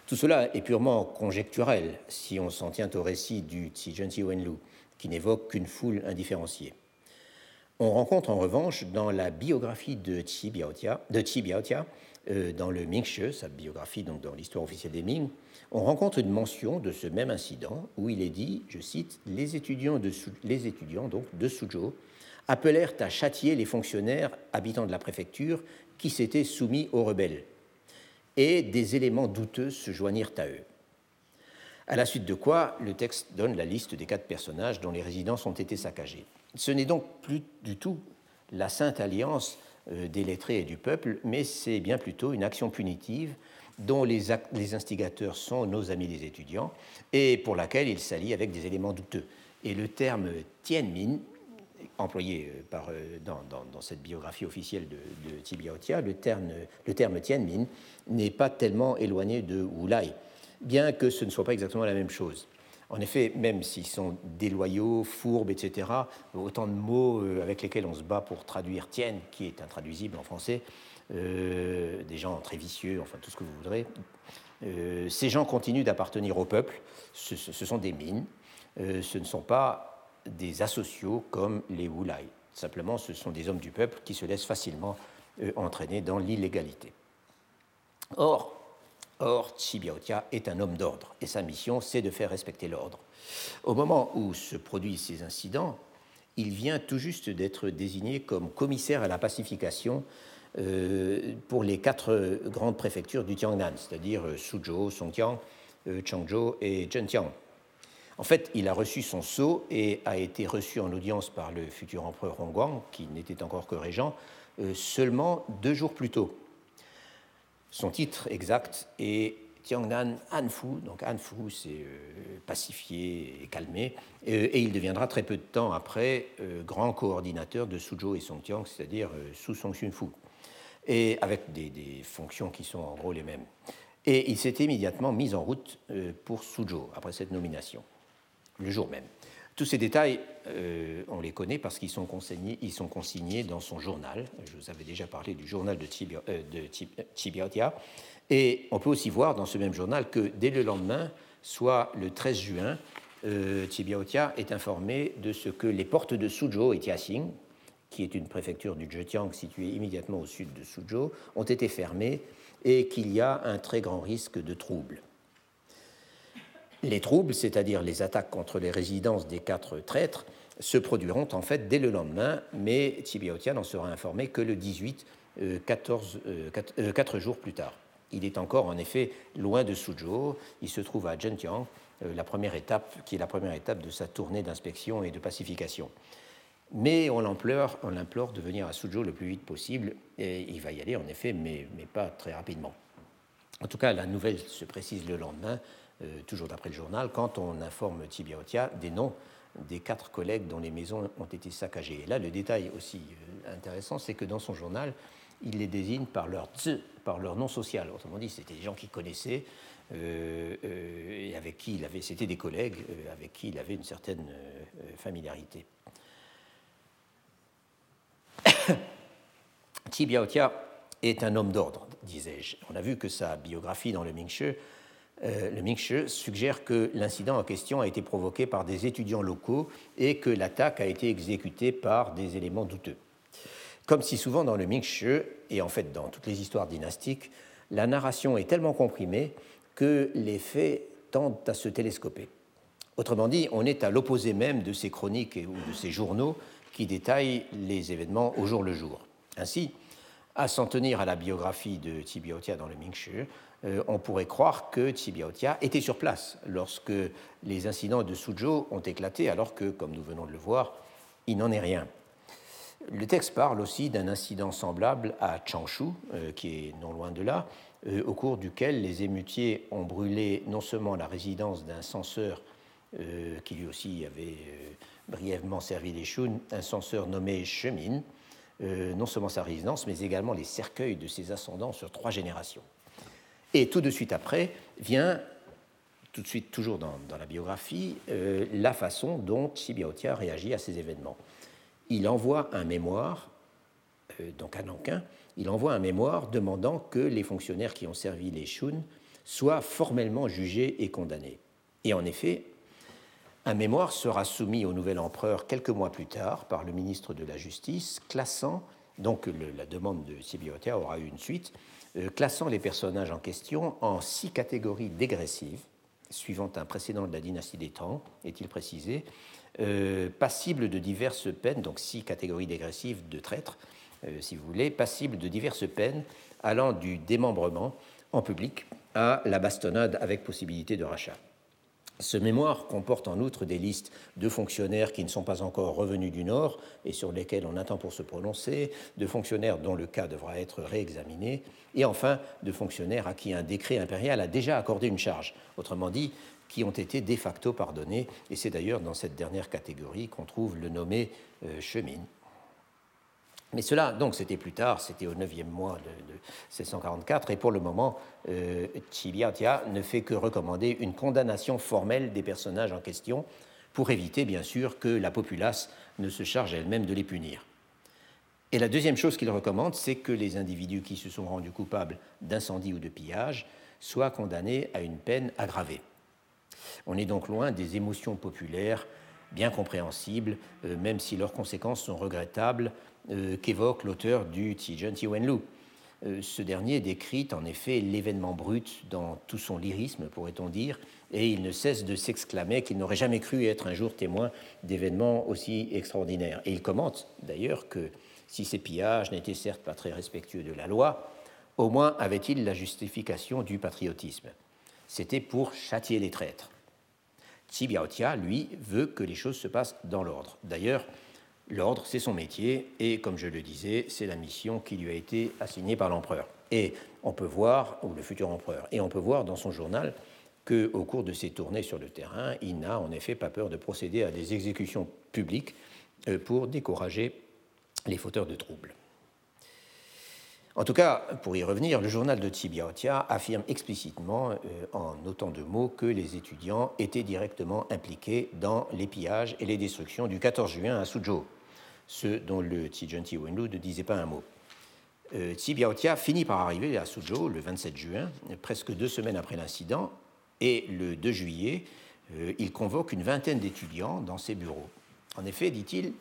Tout cela est purement conjecturel si on s'en tient au récit du Wen Wenlu, qui n'évoque qu'une foule indifférenciée. On rencontre en revanche dans la biographie de Qi Biaotia, de euh, dans le Mingshi, sa biographie donc dans l'histoire officielle des Ming, on rencontre une mention de ce même incident où il est dit, je cite, les étudiants de, les étudiants donc de Suzhou appelèrent à châtier les fonctionnaires habitants de la préfecture qui s'étaient soumis aux rebelles, et des éléments douteux se joignirent à eux. À la suite de quoi, le texte donne la liste des quatre personnages dont les résidences ont été saccagées. Ce n'est donc plus du tout la sainte alliance euh, des lettrés et du peuple, mais c'est bien plutôt une action punitive dont les, instigateurs sont nos amis les étudiants et pour laquelle il s'allie avec des éléments douteux. Et le terme Tianmin, employé euh, par, euh, dans, cette biographie officielle de, de le terme, le terme Tianmin n'est pas tellement éloigné de Wulai, bien que ce ne soit pas exactement la même chose. En effet, même s'ils sont déloyaux, fourbes, etc., autant de mots euh, avec lesquels on se bat pour traduire Tien, qui est intraduisible en français, euh, des gens très vicieux, enfin tout ce que vous voudrez, euh, ces gens continuent d'appartenir au peuple, ce, sont des mines, ce ne sont pas des asociaux comme les Wulai. Simplement, ce sont des hommes du peuple qui se laissent facilement entraîner dans l'illégalité. Or, Or, Tsibiaotia est un homme d'ordre et sa mission, c'est de faire respecter l'ordre. Au moment où se produisent ces incidents, il vient tout juste d'être désigné comme commissaire à la pacification euh, pour les quatre grandes préfectures du Tiangnan, c'est-à-dire euh, Suzhou, Songjiang, euh, Changzhou et Zhenjiang. En fait, il a reçu son sceau et a été reçu en audience par le futur empereur Hongguang, qui n'était encore que régent, seulement deux jours plus tôt, son titre exact est Tiangnan Hanfu, donc Hanfu c'est euh, pacifié et calmé, euh, et il deviendra très peu de temps après euh, grand coordinateur de Suzhou et Songjiang, c'est-à-dire Su Songxunfu, et avec des, des, fonctions qui sont en gros les mêmes. Et il s'est immédiatement mis en route pour Suzhou après cette nomination, le jour même. Tous ces détails, euh, on les connaît parce qu'ils sont, consignés, dans son journal. Je vous avais déjà parlé du journal de, Tibiotia. Euh, et on peut aussi voir dans ce même journal que dès le lendemain, soit le 13 juin, euh, est informé de ce que les portes de Suzhou et Tiaxing, qui est une préfecture du Zhejiang située immédiatement au sud de Suzhou, ont été fermées et qu'il y a un très grand risque de troubles. Les troubles, c'est-à-dire les attaques contre les résidences des quatre traîtres, se produiront en fait dès le lendemain, mais Tibiotia n'en sera informé que le 18, 14, 4, jours plus tard. Il est encore en effet loin de Suzhou, il se trouve à Zhenjiang, euh, la première étape, qui est la première étape de sa tournée d'inspection et de pacification. Mais on l'implore, on l'implore de venir à Suzhou le plus vite possible, et il va y aller en effet, mais, mais pas très rapidement. En tout cas, la nouvelle se précise le lendemain, euh, toujours d'après le journal, quand on informe Tibiaotia des noms des quatre collègues dont les maisons ont été saccagées. Et là, le détail aussi euh, intéressant, c'est que dans son journal, il les désigne par leur par leur nom social. Autrement dit, c'était des gens qu'il connaissait euh, et avec qui il avait, c'était des collègues avec qui il avait une certaine familiarité. Tibiaotia est un homme d'ordre, disais-je. On a vu que sa biographie dans le Mingshi euh, le Mingshi suggère que l'incident en question a été provoqué par des étudiants locaux et que l'attaque a été exécutée par des éléments douteux. Comme si souvent dans le Mingshi, et en fait dans toutes les histoires dynastiques, la narration est tellement comprimée que les faits tendent à se télescoper. Autrement dit, on est à l'opposé même de ces chroniques ou de ces journaux qui détaillent les événements au jour le jour. Ainsi, à s'en tenir à la biographie de Tibiotia dans le Mingshi, euh, on pourrait croire que Tsibiaotia était sur place lorsque les incidents de Suzhou ont éclaté, alors que, comme nous venons de le voir, il n'en est rien. Le texte parle aussi d'un incident semblable à Changshu, euh, qui est non loin de là, euh, au cours duquel les émutiers ont brûlé non seulement la résidence d'un censeur qui lui aussi avait brièvement servi les Shun, un censeur nommé Chemin, non seulement sa résidence, mais également les cercueils de ses ascendants sur trois générations. Et tout de suite après vient, tout de suite toujours dans, la biographie, euh, la façon dont Tsibiaotia réagit à ces événements. Il envoie un mémoire, euh, donc à Nankin, il envoie un mémoire demandant que les fonctionnaires qui ont servi les Shun soient formellement jugés et condamnés. Et en effet, un mémoire sera soumis au nouvel empereur quelques mois plus tard par le ministre de la Justice, classant, donc la demande de Sibiotia aura eu une suite, euh, classant les personnages en question en six catégories dégressives, suivant un précédent de la dynastie des Tang, est-il précisé, passible de diverses peines, donc six catégories dégressives de traîtres, si vous voulez, passible de diverses peines allant du démembrement en public à la bastonnade avec possibilité de rachat. Ce mémoire comporte en outre des listes de fonctionnaires qui ne sont pas encore revenus du Nord et sur lesquels on attend pour se prononcer, de fonctionnaires dont le cas devra être réexaminé, et enfin de fonctionnaires à qui un décret impérial a déjà accordé une charge, autrement dit, qui ont été de facto pardonnés, et c'est d'ailleurs dans cette dernière catégorie qu'on trouve le nommé euh, chemine mais cela, donc, c'était plus tard, c'était au neuvième mois de, 1644, et pour le moment, euh, ne fait que recommander une condamnation formelle des personnages en question, pour éviter, bien sûr, que la populace ne se charge elle-même de les punir. Et la deuxième chose qu'il recommande, c'est que les individus qui se sont rendus coupables d'incendie ou de pillage soient condamnés à une peine aggravée. On est donc loin des émotions populaires bien compréhensibles, euh, même si leurs conséquences sont regrettables qu'évoque l'auteur du Tijan Wenlu. Euh, ce dernier décrit en effet l'événement brut dans tout son lyrisme, pourrait-on dire, et il ne cesse de s'exclamer qu'il n'aurait jamais cru être un jour témoin d'événements aussi extraordinaires. Et il commente d'ailleurs que si ces pillages n'étaient certes pas très respectueux de la loi, au moins avait-il la justification du patriotisme. C'était pour châtier les traîtres. Tia, lui, veut que les choses se passent dans l'ordre. D'ailleurs, L'ordre, c'est son métier, et comme je le disais, c'est la mission qui lui a été assignée par l'empereur. Et on peut voir, ou le futur empereur, et on peut voir dans son journal qu'au cours de ses tournées sur le terrain, il n'a en effet pas peur de procéder à des exécutions publiques euh, pour décourager les fauteurs de troubles. En tout cas, pour y revenir, le journal de Tsibiaotia affirme explicitement, euh, en autant de mots, que les étudiants étaient directement impliqués dans les pillages et les destructions du 14 juin à Suzhou, ce dont le Tijunti Wenlu ne disait pas un mot. Euh, Biaotia finit par arriver à Suzhou le 27 juin, presque deux semaines après l'incident, et le 2 juillet, euh, il convoque une vingtaine d'étudiants dans ses bureaux. En effet, dit-il,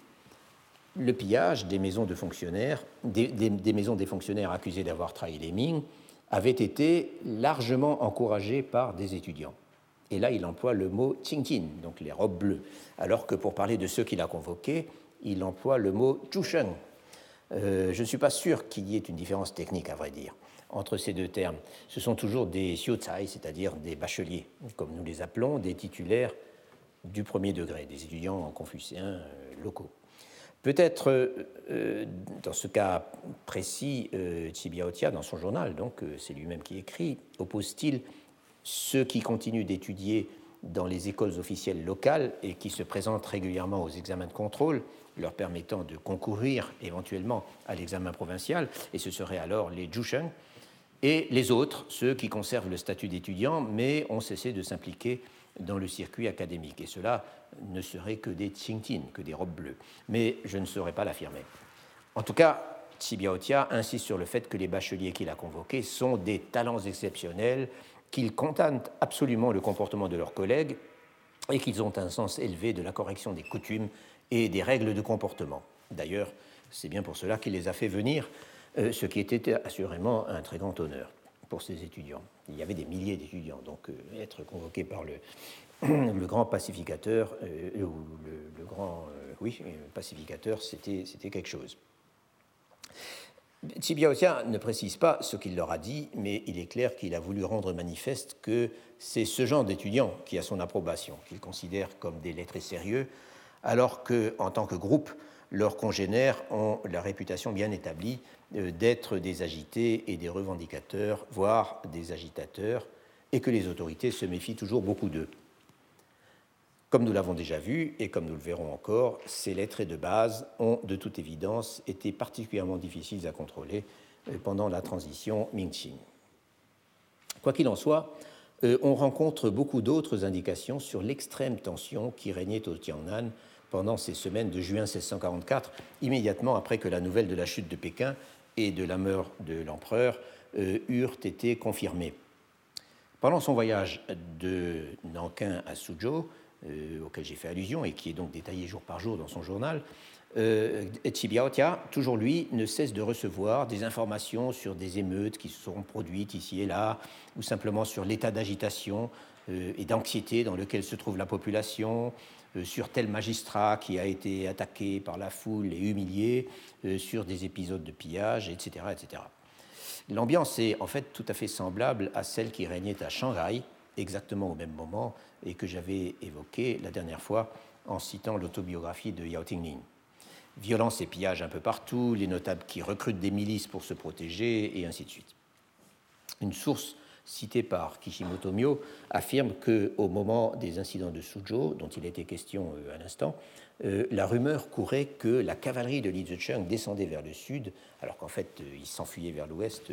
le pillage des maisons fonctionnaires, des, maisons des fonctionnaires accusés d'avoir trahi les Ming, avait été largement encouragé par des étudiants. Et là, il emploie le mot Qingqin, donc les robes bleues, alors que pour parler de ceux qu'il a convoqués, il emploie le mot Zhusheng. Euh, je ne suis pas sûr qu'il y ait une différence technique, à vrai dire, entre ces deux termes. Ce sont toujours des xiuzai, c'est-à-dire des bacheliers, comme nous les appelons, des titulaires du premier degré, des étudiants confucéens euh, locaux. Peut-être, euh, dans ce cas précis, euh, Tsibiaotia, dans son journal, donc c'est lui-même qui écrit, oppose-t-il ceux qui continuent d'étudier dans les écoles officielles locales et qui se présentent régulièrement aux examens de contrôle, leur permettant de concourir éventuellement à l'examen provincial, et ce seraient alors les Jusheng, et les autres, ceux qui conservent le statut d'étudiant mais ont cessé de s'impliquer dans le circuit académique. Et cela ne serait que des Qingtin, que des robes bleues. Mais je ne saurais pas l'affirmer. En tout cas, Tsibiaotia insiste sur le fait que les bacheliers qu'il a convoqués sont des talents exceptionnels qu'ils condamnent absolument le comportement de leurs collègues et qu'ils ont un sens élevé de la correction des coutumes et des règles de comportement. D'ailleurs, c'est bien pour cela qu'il les a fait venir, euh, ce qui était assurément un très grand honneur pour ces étudiants. Il y avait des milliers d'étudiants, donc euh, être convoqué par le, grand pacificateur, euh, ou le, grand oui, pacificateur, c'était quelque chose. Tsibiaotia ne précise pas ce qu'il leur a dit, mais il est clair qu'il a voulu rendre manifeste que c'est ce genre d'étudiants qui a son approbation, qu'il considère comme des lettrés sérieux, alors qu'en tant que groupe, leurs congénères ont la réputation bien établie euh, d'être des agités et des revendicateurs, voire des agitateurs, et que les autorités se méfient toujours beaucoup d'eux. Comme nous l'avons déjà vu, et comme nous le verrons encore, ces lettrés de base ont de toute évidence été particulièrement difficiles à contrôler euh, pendant la transition Ming-Qing. Quoi qu'il en soit, euh, on rencontre beaucoup d'autres indications sur l'extrême tension qui régnait au Tiangnan pendant ces semaines de juin 1644, immédiatement après que la nouvelle de la chute de Pékin et de la mort de l'empereur euh, eurent été confirmées. Pendant son voyage de Nankin à Suzhou, auquel j'ai fait allusion et qui est donc détaillé jour par jour dans son journal, euh, Chibiaotia, toujours lui, ne cesse de recevoir des informations sur des émeutes qui se seront produites ici et là, ou simplement sur l'état d'agitation euh, et d'anxiété dans lequel se trouve la population, euh, sur tel magistrat qui a été attaqué par la foule et humilié, euh, sur des épisodes de pillage, etc. etc. L'ambiance est en fait tout à fait semblable à celle qui régnait à Shanghai, exactement au même moment, et que j'avais évoquée la dernière fois en citant l'autobiographie de Yao Tingling. Violence et pillage un peu partout, les notables qui recrutent des milices pour se protéger, et ainsi de suite. Une source cité par Kishimoto Mio, affirme qu'au moment des incidents de Suzhou, dont il était question euh, à l'instant, euh, la rumeur courait que la cavalerie de Li Zicheng descendait vers le sud, alors qu'en fait euh, il s'enfuyait vers l'ouest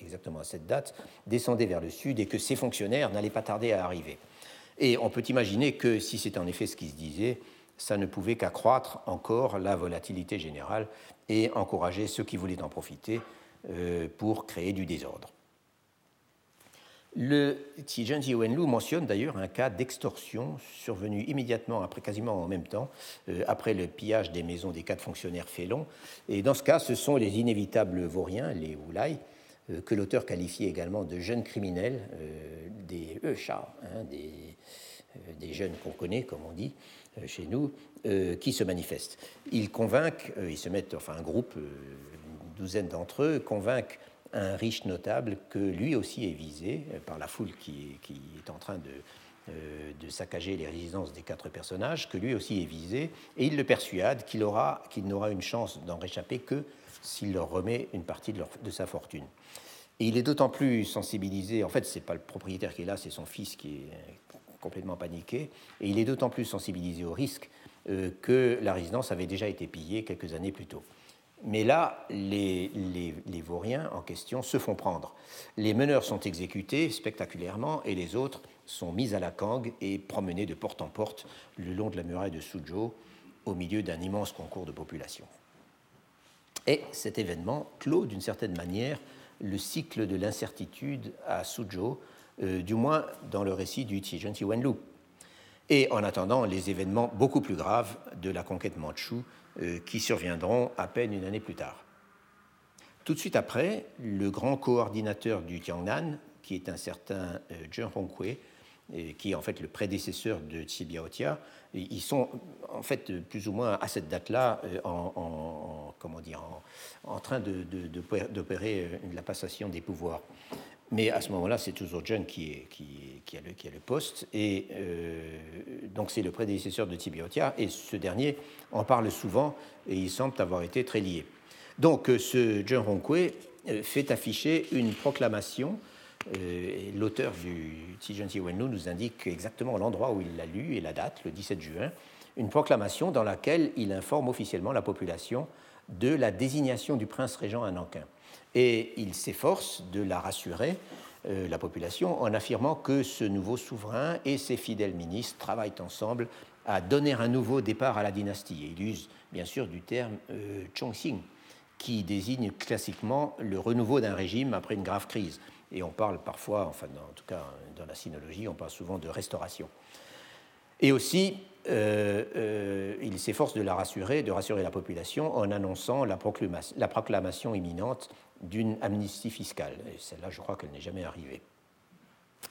exactement à cette date, descendait vers le sud et que ses fonctionnaires n'allaient pas tarder à arriver. Et on peut imaginer que si c'est en effet ce qui se disait, ça ne pouvait qu'accroître encore la volatilité générale et encourager ceux qui voulaient en profiter pour créer du désordre. Le Tijanji Wenlu mentionne d'ailleurs un cas d'extorsion survenu immédiatement après, quasiment en même temps, euh, après le pillage des maisons des quatre fonctionnaires félons. Et dans ce cas, ce sont les inévitables vauriens, les Wulai, euh, que l'auteur qualifie également de jeunes criminels, euh, des Eusha, hein, des, des, jeunes qu'on connaît, comme on dit chez nous, qui se manifestent. Ils convainquent, ils se mettent, enfin un groupe, une douzaine d'entre eux, convainquent un riche notable que lui aussi est visé euh, par la foule qui, est en train de, euh, de, saccager les résidences des quatre personnages, que lui aussi est visé, et il le persuade qu'il aura, qu'il n'aura une chance d'en réchapper que s'il leur remet une partie de, sa fortune. Et il est d'autant plus sensibilisé, en fait, ce n'est pas le propriétaire qui est là, c'est son fils qui est complètement paniqué, et il est d'autant plus sensibilisé au risque euh, que la résidence avait déjà été pillée quelques années plus tôt. Mais là, les, vauriens en question se font prendre. Les meneurs sont exécutés spectaculairement et les autres sont mis à la cangue et promenés de porte en porte le long de la muraille de Suzhou au milieu d'un immense concours de population. Et cet événement clôt d'une certaine manière le cycle de l'incertitude à Suzhou, euh, du moins dans le récit du Tijanti Wenlu. Et en attendant les événements beaucoup plus graves de la conquête mandchoue euh, qui surviendront à peine une année plus tard. Tout de suite après, le grand coordinateur du Tiangnan, qui est un certain euh, Zheng Honghui, qui est en fait le prédécesseur de Tsibiaotia, ils sont en fait plus ou moins à cette date-là euh, en, comment dire, en, train d'opérer la passation des pouvoirs. Mais à ce moment-là, c'est toujours John qui, a le, poste. Et euh, donc, c'est le prédécesseur de Tibiotia. Et ce dernier en parle souvent et il semble avoir été très lié. Donc, euh, ce John Ronkwe euh, fait afficher une proclamation. L'auteur du Tijanti Wenlu nous indique exactement l'endroit où il l'a lu et la date, le 17 juin. Une proclamation dans laquelle il informe officiellement la population de la désignation du prince régent à Nankin et il s'efforce de la rassurer, euh, la population, en affirmant que ce nouveau souverain et ses fidèles ministres travaillent ensemble à donner un nouveau départ à la dynastie. Et il use bien sûr du terme euh, Chongxing, qui désigne classiquement le renouveau d'un régime après une grave crise. Et on parle parfois, enfin en tout cas dans la sinologie, on parle souvent de restauration. Et aussi, euh, euh, il s'efforce de la rassurer, de rassurer la population en annonçant la proclamation imminente d'une amnistie fiscale. Et celle-là, je crois qu'elle n'est jamais arrivée.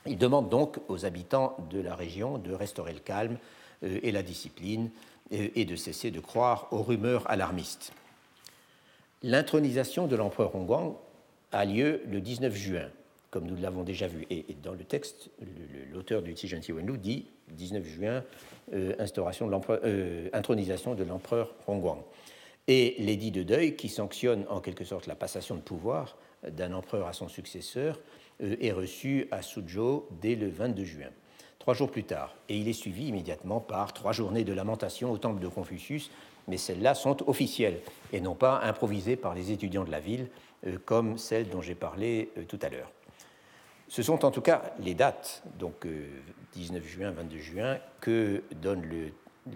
Il demande donc aux habitants de la région de restaurer le calme euh, et la discipline et de cesser de croire aux rumeurs alarmistes. L'intronisation de l'empereur Hongguang a lieu le 19 juin, comme nous l'avons déjà vu. Et, dans le texte, l'auteur du Tijanti Wenlu dit 19 juin, euh, instauration de euh, intronisation de l'empereur Hongguang. Et l'édit de deuil, qui sanctionne en quelque sorte la passation de pouvoir d'un empereur à son successeur, euh, est reçu à Suzhou dès le 22 juin, trois jours plus tard. Et il est suivi immédiatement par trois journées de lamentation au temple de Confucius, mais celles-là sont officielles et non pas improvisées par les étudiants de la ville, comme celles dont j'ai parlé tout à l'heure. Ce sont en tout cas les dates, donc 19 euh, juin, 22 juin, que donne le,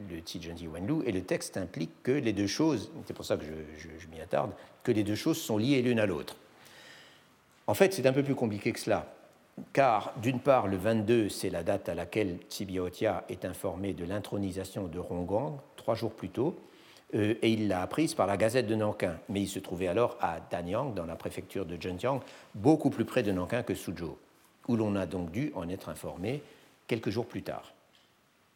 le Tijanji Wenlu, et le texte implique que les deux choses, c'est pour ça que je, m'y attarde, que les deux choses sont liées l'une à l'autre. En fait, c'est un peu plus compliqué que cela. car d'une part, le 22, c'est la date à laquelle Tsibiautia est informé de l'intronisation de Rongguang, trois jours plus tôt, euh, et il l'a apprise par la Gazette de Nankin. Mais il se trouvait alors à Danyang, dans la préfecture de Zhenjiang, beaucoup plus près de Nankin que Suzhou, où l'on a donc dû en être informé quelques jours plus tard,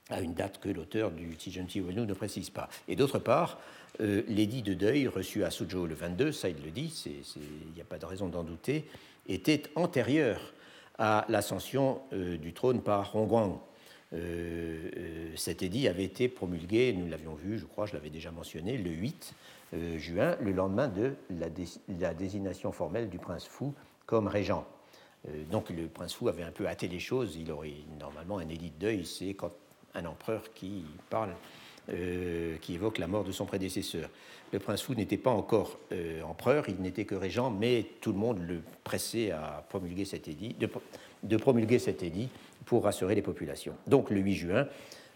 à une date que l'auteur du Tijunti Wenu ne précise pas. Et d'autre part, euh, l'édit de deuil reçu à Suzhou le 22, ça il le dit, il n'y a pas de raison d'en douter, était antérieur à l'ascension euh, du trône par Rongguang. Euh, euh, cet édit avait été promulgué, nous l'avions vu, je crois, je l'avais déjà mentionné, le 8 juin, le lendemain de la, désignation formelle du prince fou comme régent. donc le prince fou avait un peu hâté les choses, il aurait normalement un édit de deuil, c'est quand un empereur qui parle qui évoque la mort de son prédécesseur. Le prince fou n'était pas encore empereur, il n'était que régent, mais tout le monde le pressait à promulguer cet édit, de promulguer cet édit pour rassurer les populations. Donc le 8 juin,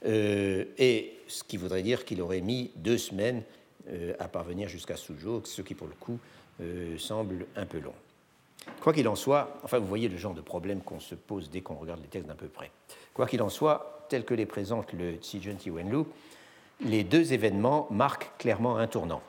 euh, et ce qui voudrait dire qu'il aurait mis deux semaines euh, à parvenir jusqu'à Suzhou, ce qui pour le coup euh, semble un peu long. Quoi qu'il en soit, enfin vous voyez le genre de problème qu'on se pose dès qu'on regarde les textes d'un peu près. Quoi qu'il en soit, tel que les présente le Tijun Wenlu, les deux événements marquent clairement un tournant.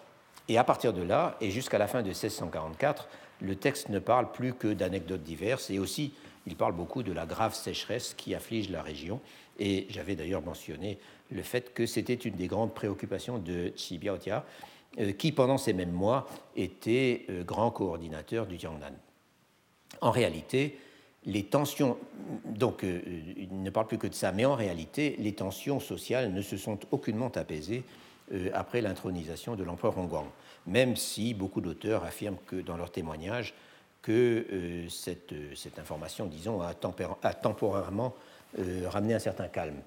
Et à partir de là, et jusqu'à la fin de 1644, le texte ne parle plus que d'anecdotes diverses et aussi il parle beaucoup de la grave sécheresse qui afflige la région. Et j'avais d'ailleurs mentionné le fait que c'était une des grandes préoccupations de Xibiaotia, euh, qui pendant ces mêmes mois était euh, grand coordinateur du Jiangnan. En réalité, les tensions, donc euh, il ne parle plus que de ça, mais en réalité, les tensions sociales ne se sont aucunement apaisées après l'intronisation de l'empereur Hongguang, même si beaucoup d'auteurs affirment que dans leurs témoignages, que euh, cette, euh, cette, information, disons, a, temporairement euh, ramené un certain calme.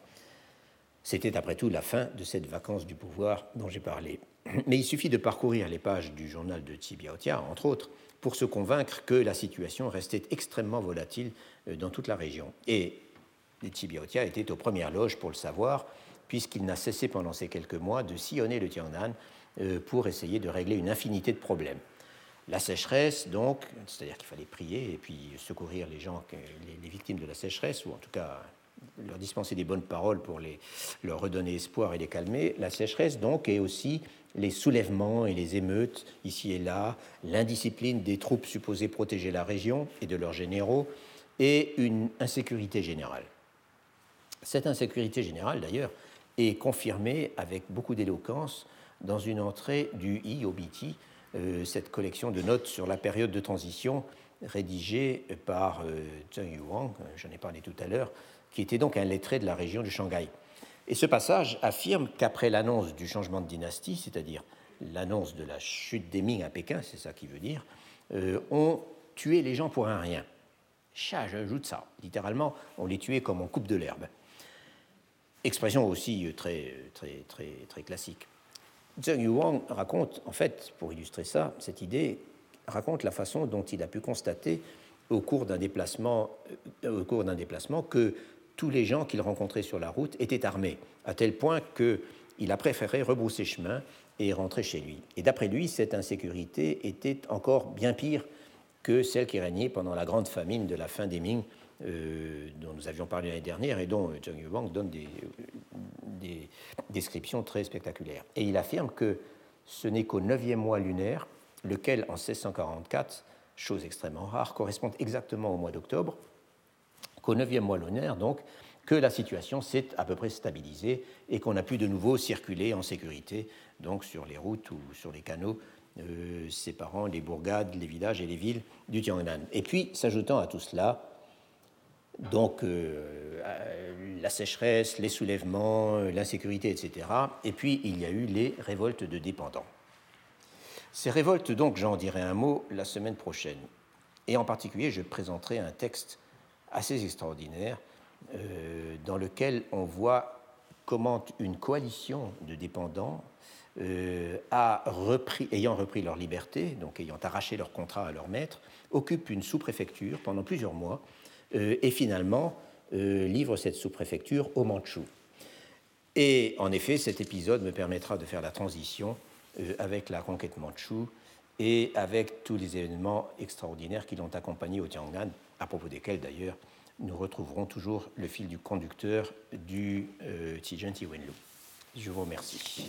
C'était après tout la fin de cette vacance du pouvoir dont j'ai parlé. Mais il suffit de parcourir les pages du journal de Tsibiaotia, entre autres, pour se convaincre que la situation restait extrêmement volatile dans toute la région. Et Tsibiaotia était aux premières loges pour le savoir, puisqu'il n'a cessé pendant ces quelques mois de sillonner le Tiangnan pour essayer de régler une infinité de problèmes. La sécheresse, donc, c'est-à-dire qu'il fallait prier et puis secourir les gens, les, victimes de la sécheresse, ou en tout cas leur dispenser des bonnes paroles pour les, leur redonner espoir et les calmer. La sécheresse, donc, et aussi les soulèvements et les émeutes ici et là, l'indiscipline des troupes supposées protéger la région et de leurs généraux, et une insécurité générale. Cette insécurité générale, d'ailleurs, est confirmée avec beaucoup d'éloquence dans une entrée du IOBT, euh, cette collection de notes sur la période de transition rédigée par euh, Zheng Yuang, euh, j'en ai parlé tout à l'heure, qui était donc un lettré de la région du Shanghai. Et ce passage affirme qu'après l'annonce du changement de dynastie, c'est-à-dire l'annonce de la chute des Ming à Pékin, c'est ça qui veut dire, on tuait les gens pour un rien. Cha, j'ajoute ça. Littéralement, on les tuait comme on coupe de l'herbe. Expression aussi très, très, très, très classique. Zheng Yuang raconte, en fait, pour illustrer ça, cette idée, raconte la façon dont il a pu constater au cours d'un déplacement, euh, au cours d'un déplacement que tous les gens qu'il rencontrait sur la route étaient armés, à tel point qu'il a préféré rebrousser chemin et rentrer chez lui. Et d'après lui, cette insécurité était encore bien pire que celle qui régnait pendant la grande famine de la fin des Ming euh, dont nous avions parlé l'année dernière et dont Zheng Yuang donne des, des, descriptions très spectaculaires. Et il affirme que ce n'est qu'au neuvième mois lunaire, lequel en 1644, chose extrêmement rare, correspond exactement au mois d'octobre, qu'au neuvième mois lunaire, donc, que la situation s'est à peu près stabilisée et qu'on a pu de nouveau circuler en sécurité, donc sur les routes ou sur les canaux euh, séparant les bourgades, les villages et les villes du Tiangnan. Et puis, s'ajoutant à tout cela, donc euh, la sécheresse, les soulèvements, l'insécurité, etc. Et puis il y a eu les révoltes de dépendants. Ces révoltes, donc, j'en dirai un mot la semaine prochaine. Et en particulier, je présenterai un texte assez extraordinaire euh, dans lequel on voit comment une coalition de dépendants euh, a repris, ayant repris leur liberté, donc ayant arraché leur contrat à leur maître, occupe une sous-préfecture pendant plusieurs mois euh, et finalement livre cette sous-préfecture aux Mandchous. Et en effet, cet épisode me permettra de faire la transition avec la conquête mandchoue et avec tous les événements extraordinaires qui l'ont accompagné au Tiangnan à propos desquels d'ailleurs nous retrouverons toujours le fil du conducteur du euh, Tijen Tiwenlu. Je vous remercie.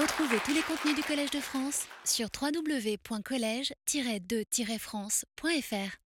Retrouvez tous les contenus du Collège de France sur www.colège-2-france.fr.